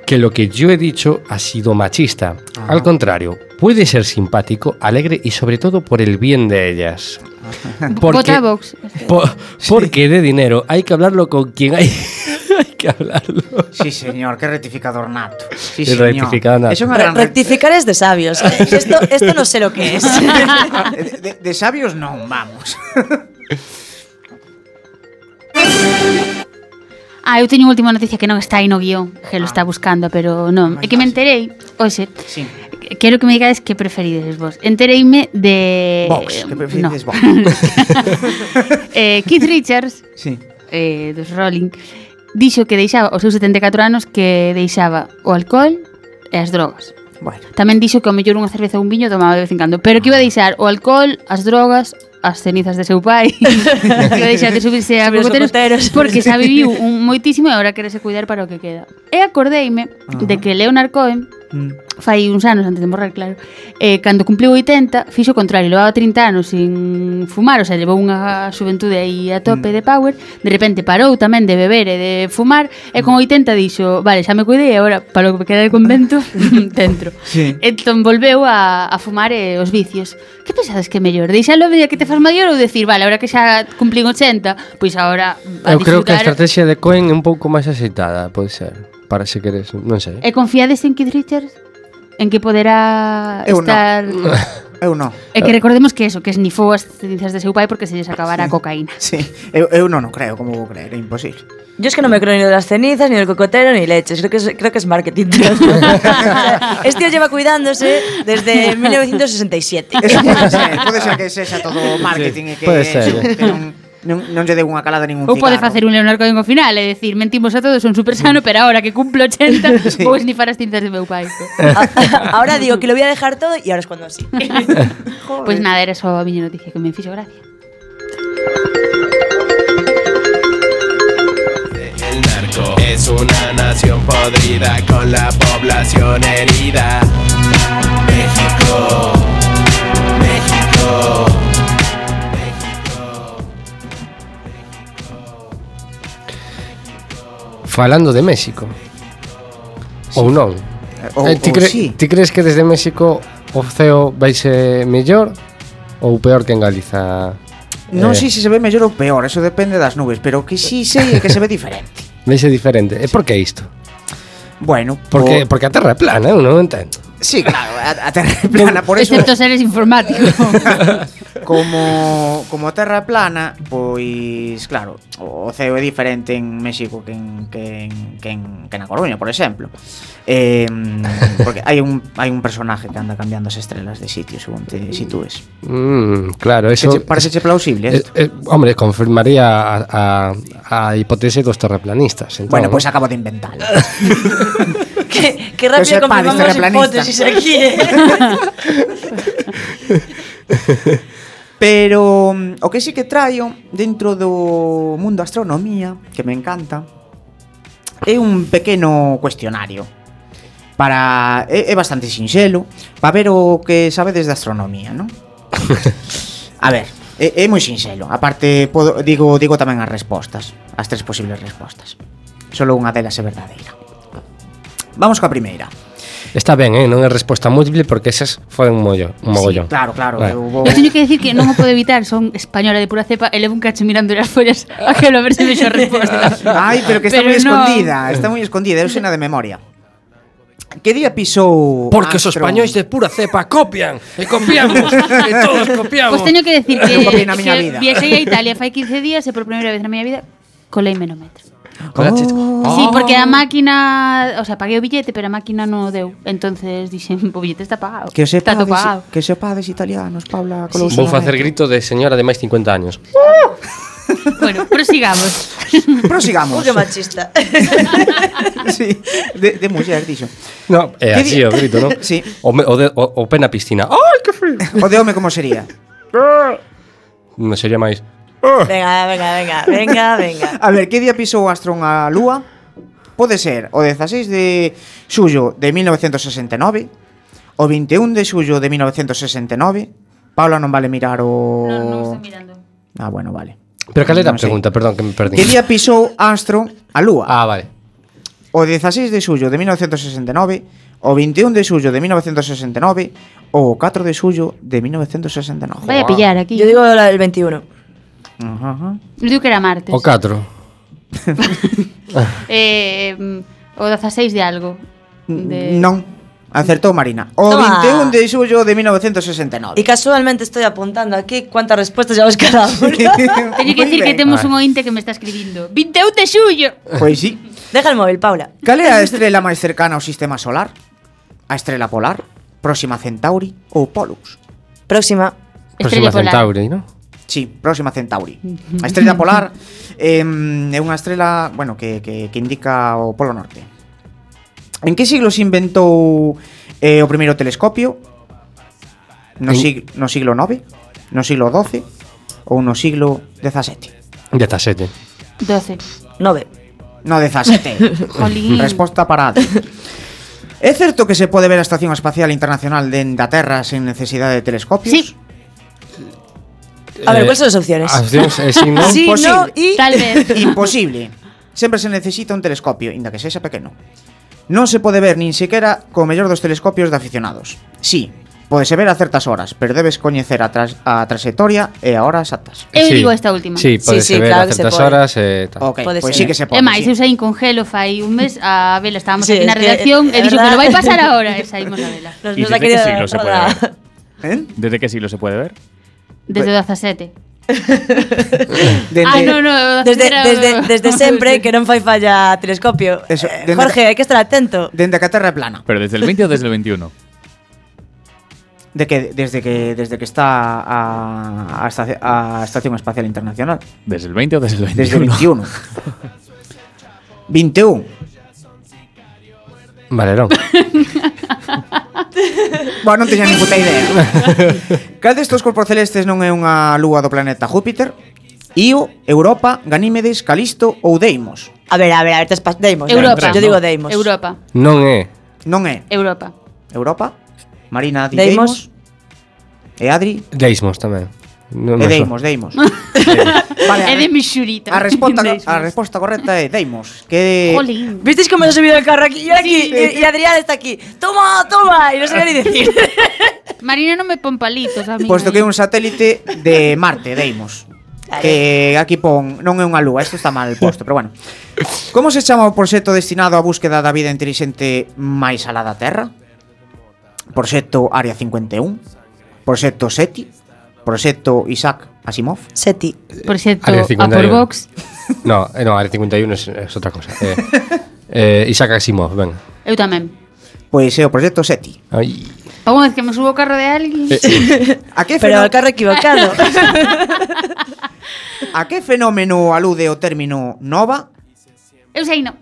que lo que yo he dicho ha sido machista. Al contrario, puede ser simpático, alegre y sobre todo por el bien de ellas. Vox. po- porque de dinero hay que hablarlo con quien hay, hay que hablarlo. Sí, señor, que rectificador nato. Sí, señor. rectificador nato. Es Re- rectificar es de sabios. Esto, esto no sé lo que es. de, de, de sabios non, vamos. Ah, eu teño última noticia que non está aí no guión, que lo ah. está buscando, pero non. É que me enterei, hoxe, sí. quero que me digades que preferides vos. Entereime de... Vox, que preferides no. Vox. eh, Keith Richards, sí. eh, dos Rolling, dixo que deixaba, aos seus 74 anos, que deixaba o alcohol e as drogas. Bueno. Tamén dixo que ao mellor unha cerveza ou un viño tomaba de vez en cando, pero que iba a ah. deixar o alcohol, as drogas, as cenizas de seu pai que deixate subirse a cocoteros, cocoteros porque xa viviu un moitísimo e agora querese cuidar para o que queda. E acordeime uh -huh. de que Leonard Cohen mm. fai uns anos antes de morrer, claro. Eh, cando cumpliu 80, fixo o contrario, levaba 30 anos sin fumar, o sea, levou unha xuventude aí a tope mm. de power, de repente parou tamén de beber e de fumar, e con 80 dixo, vale, xa me cuidei, agora para o que queda de convento, dentro. Sí. Entón volveu a, a fumar eh, os vicios. Que pensades que é mellor? Deixalo a que te faz maior ou decir, vale, agora que xa cumplín 80, pois agora a Eu disfrutar... creo que a estrategia de Cohen é un pouco máis aceitada, pode ser para se queres, non sei. E confiades en Keith Richards? En que poderá eu estar... No. Eu non. E que recordemos que eso, que esnifou as cenizas de seu pai porque se lles acabara sí. a cocaína. Sí, eu, eu non o creo, como vou creer, é imposible. Yo es que no me creo ni de las cenizas, ni del cocotero, ni leches. Creo que es, creo que es marketing. este tío lleva cuidándose desde 1967. Eso pode ser, pode ser que sexa esa todo marketing sí, e que, Pode ser. que non, non, non lle deu unha calada a ningún Ou pode cigarro. facer un Leonardo Cohen ao final e decir, mentimos a todos, son super sano, pero ahora que cumplo 80, Sí. vou esnifar as cinzas de meu pai. Ahora digo que lo voy a dejar todo y ahora es cuando sí. Pois pues nada, era só a miña noticia que me fixo gracia. El narco es una nación podrida con la población herida. México, México. falando de México. Sí. Ou non? Eh, ou, eh, ti, cre, sí. ti crees que desde México o CEO vai ser mellor ou peor que en Galiza? Non eh. sei se se ve mellor ou peor, eso depende das nubes, pero que si sí sei é que se ve diferente. Vese diferente. E por que isto? Bueno, porque por... porque a Terra é plana, eu non entendo. Sí, claro, a, a terra plana, por eso Excepto seres informático. como como a terra plana, pois claro, o ceo é diferente en México que en que en, que en, que na Coruña, por exemplo. Eh, porque hai un hai un personaje que anda cambiando as estrelas de sitio según te sitúes. Mm, claro, eso... Eso, parece plausible Eh, esto? eh, hombre, confirmaría a, a, a hipótese dos terraplanistas. Entón, Bueno, pues acabo de inventarlo. que, que rápido que confirmamos hipótesis aquí, eh? Pero mm, o que sí que traio dentro do mundo astronomía, que me encanta, é un pequeno cuestionario para é, é bastante sinxelo para ver o que sabedes de astronomía, non? A ver, é, é moi sinxelo. Aparte podo, digo digo tamén as respostas, as tres posibles respostas. Solo unha delas é verdadeira. Vamos coa primeira. Está ben, eh? non é resposta múltiple porque esas foden un mollo, un mogollón. Sí, claro, claro. Vale. Eu, vou... eu teño que decir que non o podo evitar, son española de pura cepa e levo un cacho mirando as follas a que lo ver se me xo resposta. Ai, pero que está pero moi no... escondida, está moi escondida, eu sena de memoria. Que día pisou Porque Astro? os españois de pura cepa copian E copiamos, e todos copiamos Pois pues teño que decir que, que, que viaxei a Italia fai 15 días e por primeira vez na miña vida Colei no metro Oh. Sí, porque a ah. máquina, o sea, paguei o billete, pero a máquina non o deu. Entonces dixen, o billete está pagado. Que está todo pagado. Que sepades italianos, Paula Colousa. Sí. Vou facer grito de señora de máis 50 años. bueno, prosigamos. Prosigamos. Uy, que machista. sí, de, de muller, dixo. No, é así o grito, non? Sí. O, me, o, de, o, o pena piscina. Ai, que frío. O de home como sería? non sería máis... Venga, venga, venga, venga, venga. A ver, que día pisou Astron a Lúa? Pode ser o 16 de xullo de 1969, o 21 de xullo de 1969. Paula non vale mirar o... Non, non estou mirando. Ah, bueno, vale. Pero cal era a sei. pregunta? Perdón, que me perdí. Que día pisou Armstrong a Lúa? Ah, vale. O 16 de xullo de 1969, o 21 de xullo de 1969 ou o 4 de xullo de 1969. Vai a pillar aquí. Yo digo la del 21. Ajá. Eu digo que era martes. O 4. Eh, mm, o 16 de algo. De... Non, acertou Marina. O Toma. 21 de xullo de 1969. Y casualmente estoy apuntando aquí cuántas respuestas llevamos cada uno. Teño que decir que temos un ointe que me está escribindo. 21 de xullo. Pois sí. Deja el móvil, Paula. Cal é a estrela máis cercana ao sistema solar? A estrela polar, Próxima Centauri ou Pollux? Próxima. Próxima Centauri, ¿no? Sí, Próxima Centauri. A estrela polar eh, é unha estrela, bueno, que, que, que indica o Polo Norte. En que siglo se inventou eh, o primeiro telescopio? No, sig no siglo IX? No siglo XII? Ou no siglo XVII? 17. 12. 9. No, 17. Jolín. Resposta parada. É certo que se pode ver a Estación Espacial Internacional dende a Terra sen necesidade de telescopios? Sí. A ver, Eh, ¿cuáles son las opciones? Opcións é si, non? Sí, Imposible. no y... Tal vez. Imposible. Sempre se necesita un telescopio, inda que sexa pequeno. Non se pode ver nin sequera co mellor dos telescopios de aficionados. Sí, podese ver a certas horas, pero debes coñecer a, tras, a trayectoria e a hora exactas. Eu Sí. digo esta última. Sí, pode Sí, sí, ver claro a que se certas pode. horas e tal. Ok, Pode pois ser. sí que se pode. É máis, sí. eu saí con gelo fai un mes a vela, estábamos Sí, aquí na es que, redacción e é dixo que verdad. lo vai pasar agora e saímos a vela. Nos, ¿Y nos ha desde qué querido siglo se puede rodar. ver? ¿Eh? ¿Desde qué siglo se puede ver? Desde o 17. Dende- Ah, no, no, o 17 Desde, era- desde, desde sempre que non fai falla telescopio. Eso, Eh, Jorge, hai que estar atento. Dende a Terra é plana. ¿Pero desde el 20 o desde el 21? De que, desde que desde que está a, a, estaci- a Estación Espacial Internacional. ¿Desde el 20 o desde el 21? Desde o 21. 21. Valerón. Bueno, non teña nin puta idea. Cal destes corpos celestes non é unha lúa do planeta Júpiter? Io, Europa, Ganímedes, Calisto ou Deimos? A ver, a ver, a ver, tes Deimos. Europa. Yo digo Deimos. Europa. Non é. Non é. Europa. Europa? Marina, di Deimos. Deimos. E Adri? Deimos tamén. Non e deimos, deimos. vale, é de mixurita. A resposta, a resposta correcta é deimos. Que... Jolín. Visteis como se subido el carro aquí? Yo aquí, sí, sí. y Adrián está aquí. Toma, toma, y no sabía ni decir. Marina non me pon palitos a mí. Posto que é un satélite de Marte, deimos. Que aquí pon, non é unha lúa, isto está mal posto, pero bueno. Como se chama o proxecto destinado á búsqueda da vida inteligente máis alá da Terra? Proxecto Área 51? Proxecto SETI? Proxecto Isaac Asimov. SETI. Eh, proxecto Box. No, eh, no, Área 51 es, es outra cosa. Eh, eh, Isaac Asimov, ben. Eu tamén. Pois é o proxecto SETI. Ai. Unha vez que me subo o carro de alguén. Eh, eh. A que Pero ao carro equivocado. a que fenómeno alude o término nova? Eu sei no.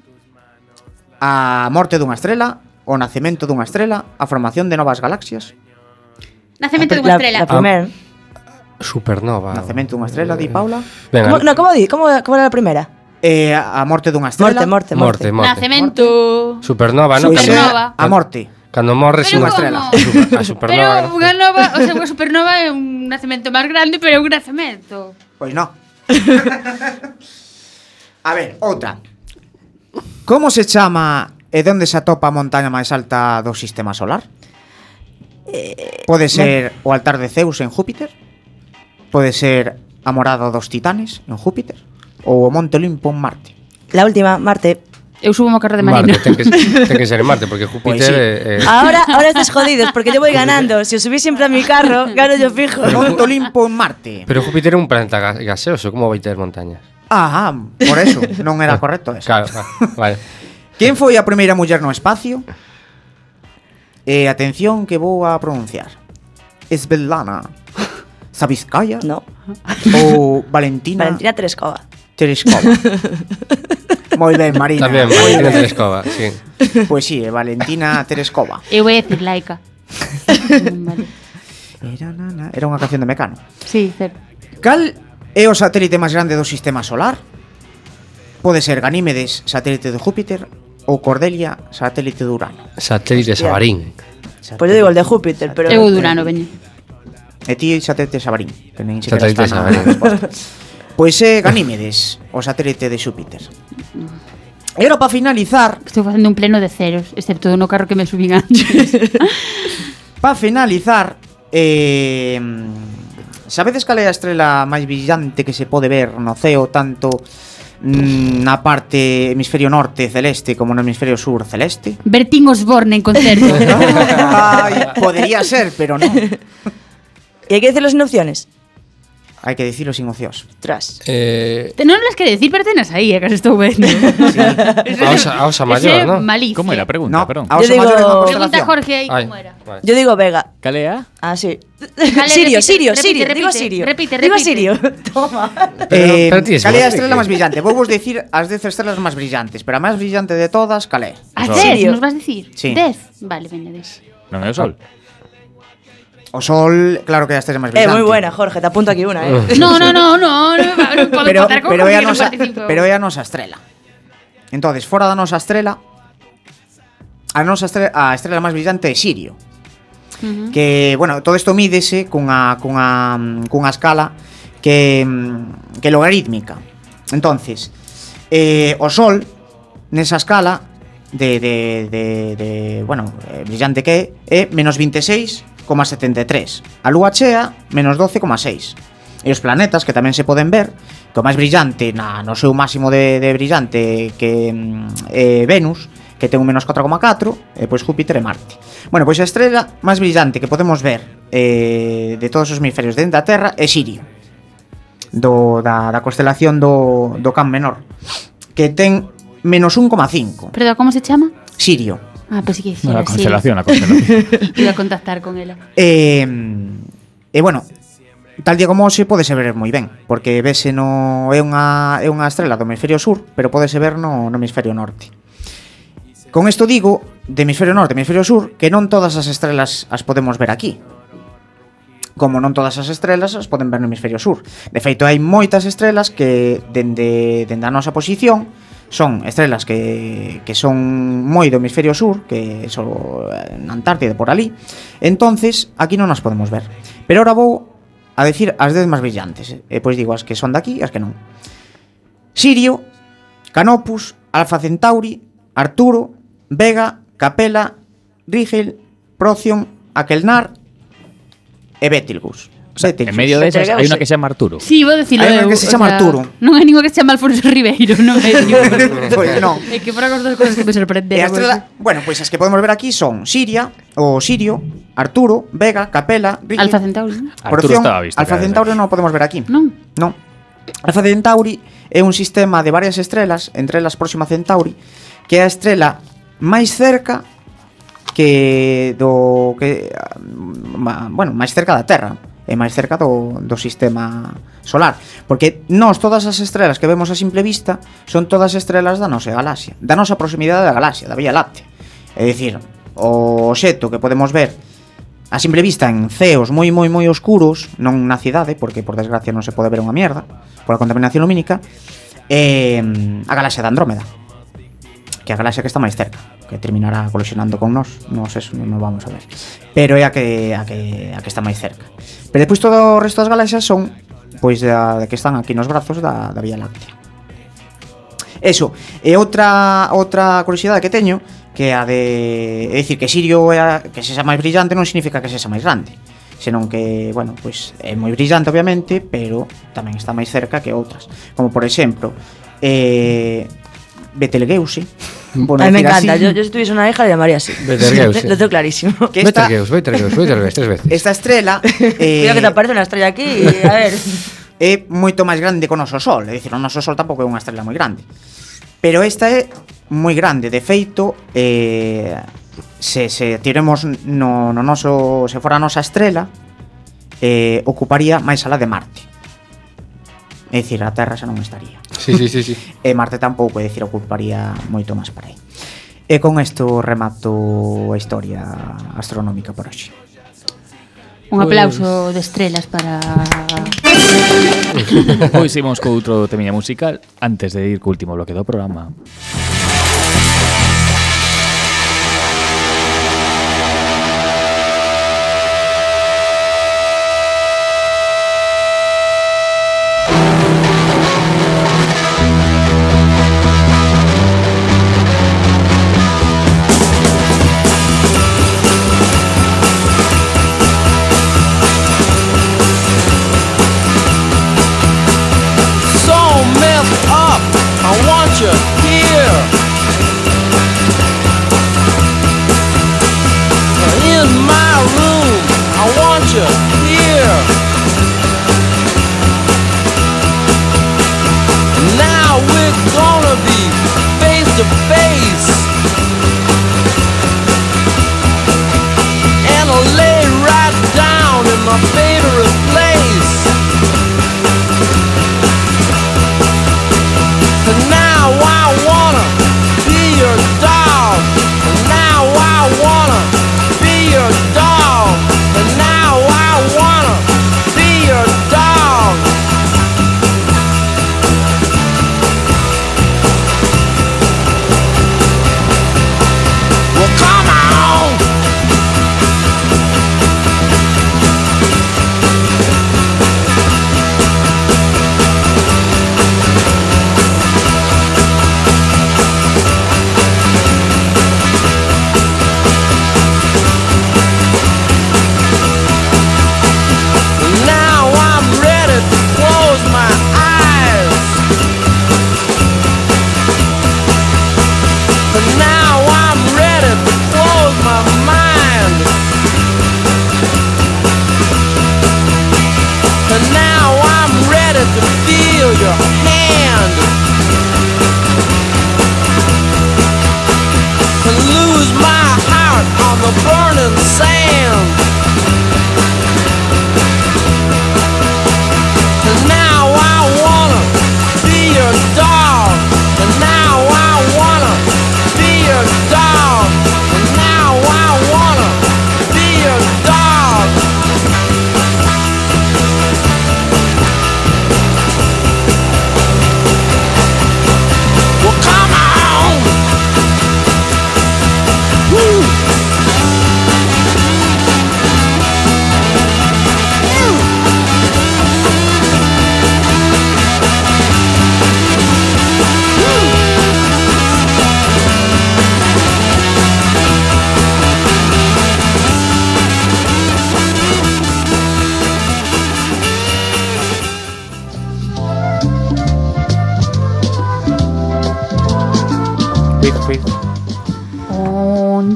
A morte dunha estrela, o nacemento dunha estrela, a formación de novas galaxias. Nacemento dunha estrela. La, primeira. Ah, Supernova. Nacemento dunha estrela, di eh, Paula. Venga. como, no, como di? Como, como era a primeira? Eh, a morte dunha estrela. Morte, morte, morte. morte, morte. Nacemento. Supernova, non? Supernova. A morte. Cando morres unha estrela. A supernova. Pero unha nova, o sea, unha supernova é un nacemento máis grande, pero é un nacemento. Pois non. a ver, outra. Como se chama e onde se atopa a montaña máis alta do sistema solar? Eh, Pode ser o altar de Zeus en Júpiter? Pode ser a morada dos titanes en Júpiter? O Monte Olimpo en Marte? La última, Marte. Eu subo mo carro de Marte, ten que, ten que ser en Marte, porque Júpiter Pois sí. é... é- Ahora, ahora estás jodidos porque yo voy ganando. Si os subís siempre a mi carro, gano yo fijo. Monte Olimpo en Marte. Pero Júpiter é un planeta ga- gaseoso, como vai ter montañas? Ah, por eso, non era correcto eso. Claro, va, vale. Quen foi a primeira muller no espacio? E atención que vou a pronunciar. Svetlana Zabizcaya? No. Ou Valentina? Valentina Terescova. Terescova. Moi ben, Marina. Tamén, Valentina Terescova, sí. Pois pues sí, Valentina Terescova. Eu vou decir laica. vale. Era, na, na, era unha canción de Mecano. Sí, certo. Cal é o satélite máis grande do sistema solar? Pode ser Ganímedes, satélite de Júpiter, ou Cordelia, satélite de Urano. Satélite Sabarín. Pois pues eu digo el de Júpiter, pero... Eu de Urano, veñe. E ti xa te Xabarín, que nin xa te está na Pois é Ganímedes, o satélite de Xúpiter. E ahora para finalizar... Estou facendo un pleno de ceros, excepto no carro que me subín antes. para finalizar, eh, sabedes cal é a estrela máis brillante que se pode ver no ceo tanto na parte hemisferio norte celeste como no hemisferio sur celeste? Bertín Osborne en concerto. Ay, podería ser, pero non. ¿Y hay que decir las opciones? Hai que dicilo sin ocios. Tras. Eh, Te non las que decir, pero tenas aí, eh, que as estou vendo. a osa, a osa maior, non? Malicia. ¿Cómo era la pregunta? No, Perdón. a oso Yo digo- unha Pregunta a constelación. Jorge aí Ai, como era. vale. Yo digo Vega. ¿Calea? Ah, sí. Sirio, repite, Sirio, repite, Sirio. Digo repite, Sirio. repite, Digo repite. Sirio. Toma. Eh, Pero ti es cal é a más estrela máis brillante? Vou vos dicir as 10 estrelas máis brillantes, pero a máis brillante de todas, cal é? A dez, Sirio. nos vas decir? Sí. Dez. Vale, veña, dez. Non é o sol. O sol, claro que é a estrela máis brillante. Eh, moi buena, Jorge, te apunto aquí unha, eh. no, no, no, no, no, no podo pero, con pero ella nosa, no pero ella nosa estrela. Entonces, fora da nosa estrela, a nosa estrela, a estrela máis brillante é Sirio. Uh -huh. Que, bueno, todo isto mídese cunha, cunha, cunha escala que, que logarítmica. Entonces, eh, o sol, nesa escala, de, de, de, de bueno, eh, brillante que é, é menos 26 12,73, a lúa chea menos 12,6. E os planetas que tamén se poden ver, que o máis brillante na, no seu máximo de, de brillante que eh, Venus, que ten un menos 4,4, e pois Júpiter e Marte. Bueno, pois a estrela máis brillante que podemos ver eh, de todos os hemisferios dentro da Terra é Sirio, do, da, da constelación do, do Can Menor, que ten menos 1,5. Pero como se chama? Sirio. Ah, pues sí que sí. La constelación, la constelación. Iba a contactar con ela. E, eh, e eh, bueno, tal día como hoxe podese ver moi ben, porque vese no é unha é unha estrela do hemisferio sur, pero podese ver no, no hemisferio norte. Con isto digo, de hemisferio norte, hemisferio sur, que non todas as estrelas as podemos ver aquí. Como non todas as estrelas as poden ver no hemisferio sur. De feito, hai moitas estrelas que dende dende a nosa posición son estrelas que, que son moi do hemisferio sur, que só eh, na Antártida por ali. Entonces, aquí non as podemos ver. Pero ahora vou a decir as 10 máis brillantes. Eh, e pois digo as que son daqui e as que non. Sirio, Canopus, Alfa Centauri, Arturo, Vega, Capela, Rigel, Procyon, Aquelnar e Betelgeuse sete En medio de esas hay una que se chama Arturo. Sí, vou dicilo eu. Hai unha que se chama sea, Arturo. Non hai ninguén que se chama Alfonso Ribeiro, non é ninguén. pois non. É que foran as dúas cousas que me sorprenderon. Estrela, bueno, pois as que podemos ver aquí son Siria, o Sirio, Arturo, Vega, Capela, Rigel, Alfa Centauri. Arturo estaba visto. Alfa Centauri non o podemos ver aquí. Non. Non. Alfa Centauri é un sistema de varias estrelas, entre elas Próxima Centauri, que é a estrela máis cerca que do que ah, bueno, máis cerca da Terra, e máis cerca do, do sistema solar. Porque nós, todas as estrelas que vemos a simple vista, son todas estrelas da nosa galaxia, da nosa proximidade da galaxia, da Vía Láctea. É dicir, o xeto que podemos ver a simple vista en ceos moi moi moi oscuros, non na cidade, porque por desgracia non se pode ver unha mierda pola contaminación lumínica, eh, a galaxia de Andrómeda, que é a galaxia que está máis cerca que terminará colisionando con nós, non sei, non vamos a ver. Pero é a que a que a que está máis cerca. Pero despois todo o resto das galaxias son pois da, da que están aquí nos brazos da, da Vía Láctea. Eso, e outra outra curiosidade que teño que a de é dicir que Sirio é a, que sexa máis brillante non significa que sexa máis grande senón que, bueno, pois é moi brillante obviamente, pero tamén está máis cerca que outras. Como por exemplo, eh, Betelgeuse. Por a mí me encanta. Así. Yo, yo si tuviese una hija le llamaría así. Betelgeuse. Lo, lo tengo clarísimo. Que esta, Betelgeuse, Betelgeuse, Betelgeuse, tres veces. Esta estrela... Eh, Cuidado que eh, te aparece una estrella aquí y, a ver... É moito máis grande que o noso Sol. É dicir, o noso Sol tampouco é unha estrela moi grande. Pero esta é moi grande. De feito, eh, se, se tiremos no, no noso... Se fora a nosa estrela, eh, ocuparía máis ala de Marte. É dicir, a Terra xa non estaría. Sí, sí, sí, sí. e Marte tampouco, é dicir, ocuparía moito máis para aí. E con isto remato a historia astronómica por hoxe. Un pois- aplauso pues... de estrelas para... pois imos co outro temiña musical antes de ir co último bloque do programa. Música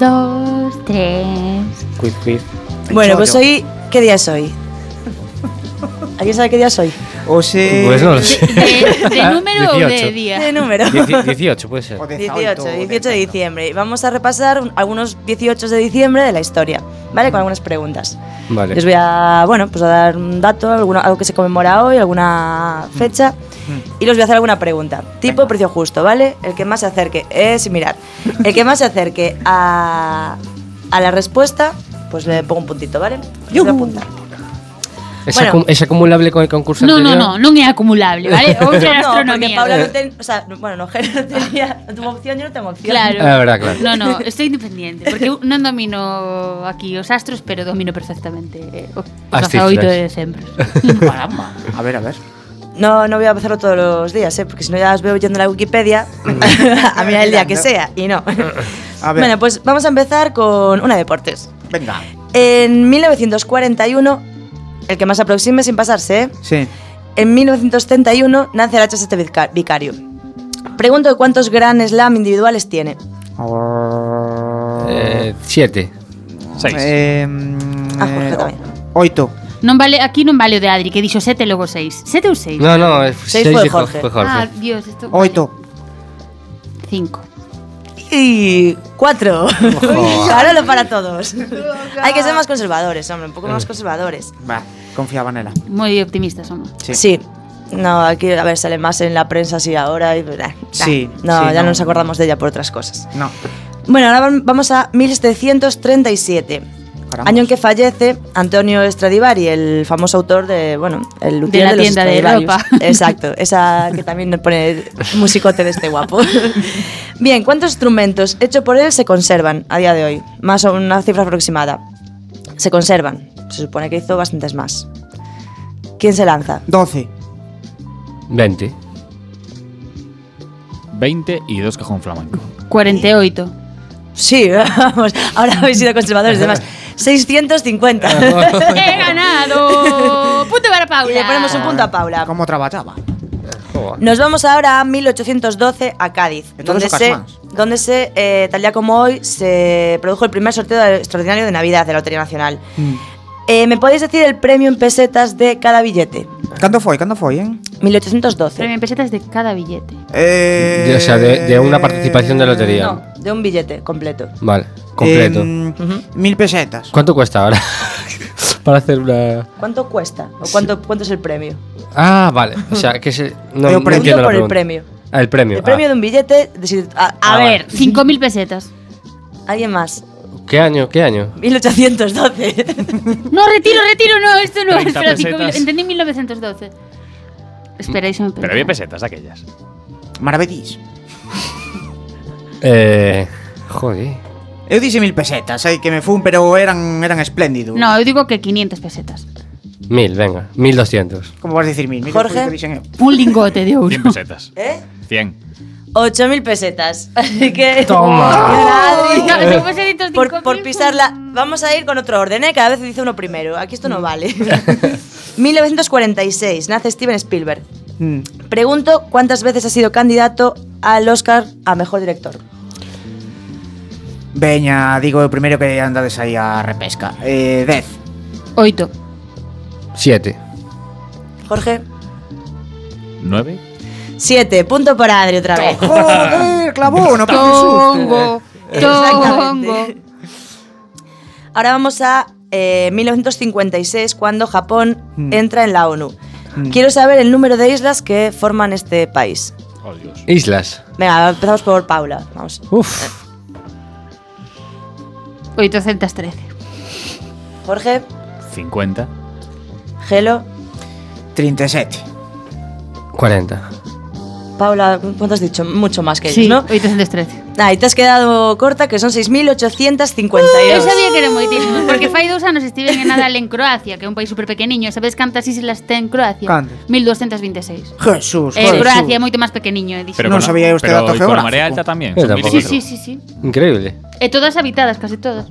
dos, tres... quiz, quiz. Bueno, pues hoy. ¿Qué día es hoy? ¿Alguien sabe qué día es hoy? Oxe... Pues no lo sé. ¿De, de número o de 18. día? ¿Qué número? Dieci- 18 puede ser. o 18, 18 de diciembre. Y Vamos a repasar un- algunos 18 de diciembre de la historia, ¿vale? Con algunas preguntas. Vale. Les voy a, bueno, pues a dar un dato, alguna- algo que se conmemora hoy, alguna fecha, y les voy a hacer alguna pregunta. Tipo precio justo, ¿vale? El que más se acerque, es, mirad, el que más se acerque a, a la respuesta, Pues le pongo un puntito, ¿vale? Os voy a apuntar. ¿Es, Bueno. acu- es acumulable con el concurso No, no, anterior? no, non é acumulable, vale? Outra era No, porque astronomía. Paula no ten, o sea, bueno, no, no tenía no tuvo opción, yo no tengo opción. Claro. Ah, verdad, claro. No, no, estoy independiente, porque non domino aquí os astros, pero domino perfectamente eh, o- os As 18 cifras. de decembro. Caramba. A ver, a ver. No, no voy a hacerlo todos los días, ¿eh? porque si no ya os veo yendo a la Wikipedia a mirar el día que sea, y no. A ver. Bueno, pues vamos a empezar con una de deportes. Venga. En 1941, el que más aproxime sin pasarse, ¿eh? Sí. En 1931 nace el HST Vica- Vicario. Pregunto cuántos Grand Slam individuales tiene. Eh, siete. Seis. Eh, Ah, Jorge tamén. Oito. Non vale, aquí non vale o de Adri, que dixo 7 e logo 6. 7 ou 6? No, no, es Seis seis fue dijo- Jorge. fue Jorge. Ah, Dios, esto... Oito. 5. Y cuatro. Carolo para todos. Hay que ser más conservadores, hombre, un poco más conservadores. Va, confiaba nela. Moi optimistas somos. Sí. Sí. No, aquí, a ver, sale más en la prensa así ahora. Y, eh, Sí, No, sí, ya no. no nos acordamos de ella por otras cosas. No. Bueno, ahora vam- vamos a 1737. Año en que fallece Antonio Stradivari, el famoso autor de, bueno, el luthier la de, los tienda de ropa. Exacto, esa que también nos pone musicote de este guapo. Bien, ¿cuántos instrumentos hechos por él se conservan a día de hoy? Más o una cifra aproximada. Se conservan. Se supone que hizo bastantes más. ¿Quién se lanza? Doce. 20. 20 y dos cajón flamenco. 48. Sí, vamos. Ahora habéis sido conservadores. Además, 650. ¡He ganado! ¡Punto para Paula! y le ponemos un punto a Paula. ¿Cómo trabajaba? Nos vamos ahora a 1812 a Cádiz, donde se, donde se eh, tal día como hoy, se produjo el primer sorteo extraordinario de Navidad de la Lotería Nacional. Mm. Eh, ¿Me podéis decir el premio en pesetas de cada billete? Cando foi? Cando foi, eh? 1812. Premio en pesetas de cada billete. Eh... De- o sea, de, de una participación de lotería. No, de un billete completo. Vale, completo. em, mil pesetas. ¿Cuánto cuesta ahora? Para hacer una. ¿Cuánto cuesta? ¿O cuánto, cuánto es el premio? Ah, vale. O sea, que se. No, no premio. entiendo la por el pregunta. premio. Ah, el premio. El premio ah. de un billete. de si- a, A Ah, ver, vale. 5.000 pesetas. ¿Alguien más? ¿Qué año? ¿Qué año? 1812. No, retiro, retiro, no, esto no es. 30 Espera, 5.000. pesetas. Entendí 1912. Espera, ahí se me Pero había pesetas de aquellas. Maravedís. Eh. Joder. Eu dixe mil pesetas, aí que me fun, pero eran eran espléndidos. No, eu digo que 500 pesetas. Mil, venga. Mil doscientos. Como vas dicir mil? Mil Jorge. que dixen eu. Un lingote de ouro. 100 pesetas. ¿Eh? 100. 8.000 pesetas. Así que. Toma. Por, 5.000, por pisarla. Vamos a ir con otro orden, ¿eh? Cada vez dice uno primero. Aquí esto no vale. 1946. Nace Steven Spielberg. Mm. Pregunto cuántas veces ha sido candidato al Oscar a mejor director. Veña, digo o primeiro que andades aí a repesca. Eh, dez. 8. Siete. Jorge. 9. 7. Punto por Adri otra vez. Joder, clavou, no Tongo. Tongo. Ahora vamos a eh, 1956, cuando Japón Mm. entra en la ONU. Mm. Quiero saber el número de islas que forman este país. Oh, Dios. Islas. Venga, empezamos por Paula. Vamos. Uf. 813. Jorge, 50. Gelo, 37. 40. Paula, ¿cuánto has dicho? Mucho más que ellos, Sí, ¿no? 813. Ah, y te has quedado corta, que son 6.852. Eu sabía que era moitísimo, porque fai dous anos estiven en Nadal en Croacia, que é un país super pequeniño. Sabes cantas islas ten Croacia? Cantas? 1226. Jesús, Eh, Jesús. Croacia é moito máis pequeniño. Pero Non con la- sabía pero dato y con la geográfico. marea alta. Yo tampoco. Sí, 1000 sí, sí, sí. Increíble. E todas habitadas, casi todas.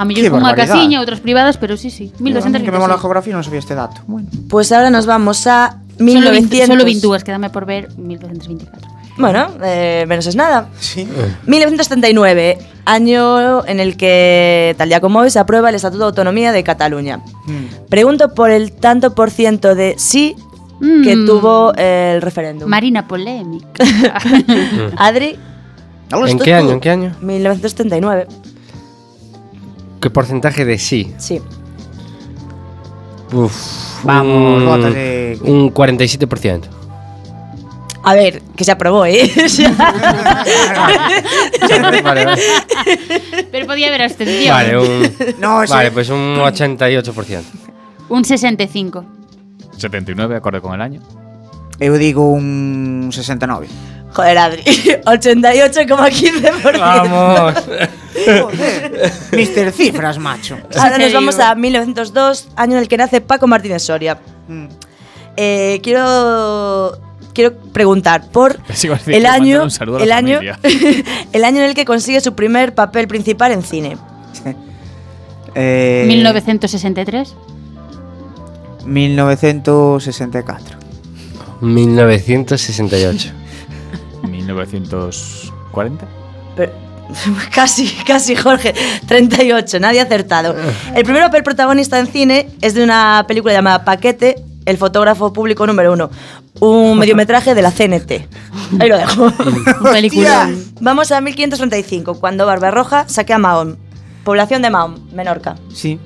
A mellor unha barbaridade. casiña, outras privadas, pero sí, sí. Que me mola a 1226. geografía non sabía este dato. Bueno. Pues ahora nos vamos a Solo 20, 1900. solo 22, quédame por ver 1224. Bueno, eh, menos es nada. Sí. 1939, año en el que, tal día como hoy, se aprueba el Estatuto de Autonomía de Cataluña. Mm. Pregunto por el tanto por ciento de sí que Mm. tuvo el referéndum. Marina polémica. Adri, ¿En qué año? ¿En qué año? 1939. ¿Qué porcentaje de sí? Sí. Uf. Vamos, un, votos de- Un 47%. A ver, que se aprobó, ¿eh? vale, vale. Pero podía haber abstención. Vale, un, No, sí. vale, pues un 88%. Un 65. 79, acorde con el año. Eu digo un 69. Joder, Adri. 88,15%. Vamos. Joder. Mister Cifras, macho. Ahora nos vamos a 1902, año en el que nace Paco Martínez Soria. Mm. Eh, quiero quiero preguntar por el año el año el año en el que consigue su primer papel principal en cine. Eh, 1963. 1964. 1968. 1940. Pero- casi, casi, Jorge. 38, nadie ha acertado. El primer papel protagonista en cine es de una película llamada Paquete, el fotógrafo público número uno. Un mediometraje de la CNT. Ahí lo dejo. Un peliculón. Vamos a 1535, cuando Barbarroja saquea Mahón. Población de Mahón, Menorca. Sí.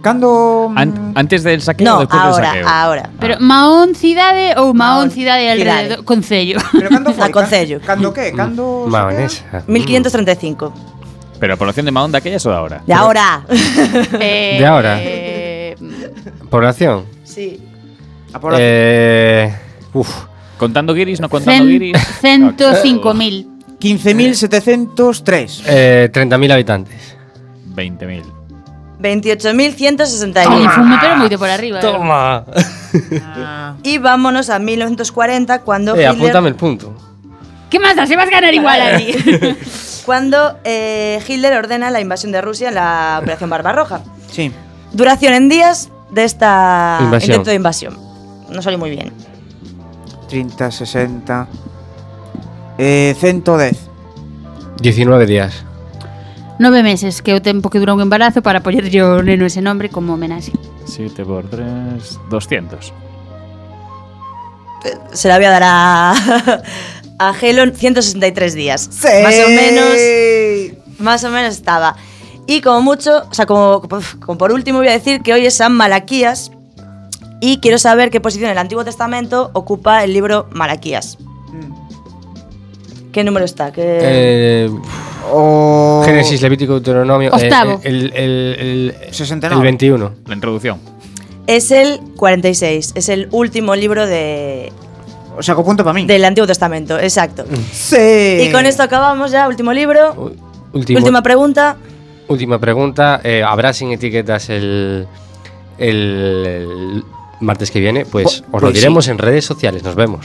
Cando... An- antes del saqueo No, o después del ahora, saqueo. ahora. Pero Mahón cidade ou Mahón cidade alrededor concello. Pero cando foi? Concello. Cando que? Cando... Maonesa. 1535. Pero a población de Mahón daquellas ou de ahora? De ahora. Eh, De ahora. eh, Población. sí. A población. Eh, uf. Contando guiris, no contando guiris. 105.000. 15.703. Eh, 30.000 habitantes. 20.000. 28.161. Oye, fume, pero muy de por arriba. eh. Toma. Y vámonos a 1940, cuando Eh, Hitler, apúntame el punto. ¿Qué más da? Se vas a ganar igual ahí. cuando eh, Hitler ordena la invasión de Rusia en la Operación Barbarroja. Sí. Duración en días de esta Invasión. intento de invasión. No salió muy bien. 30, 60... Eh, 110. 19 días. Nove meses, que é o tempo que dura un embarazo para poñerlle o neno ese nombre como homenaxe. 7 por 3, 200. Se la voy a dar a, a Helo 163 días. Más o menos. Más o menos estaba. Y como mucho, o sea, como, como por último voy a decir que hoy es San Malaquías y quiero saber qué posición en el Antiguo Testamento ocupa el libro Malaquías. ¿Qué número está? ¿Qué... Eh, O... Génesis, Levítico, Deuteronomio. eh, Octavo. el, el, el, 69. el 21. La introducción. Es el 46, es el último libro de, O sea, punto para mí. del Antiguo Testamento, exacto. Sí. Y con esto acabamos ya, último libro. U- Último, Última pregunta. última pregunta. eh, ¿Habrá sin etiquetas el, el, el martes que viene? Pues Pu- os lo pues diremos en redes sociales. Nos vemos.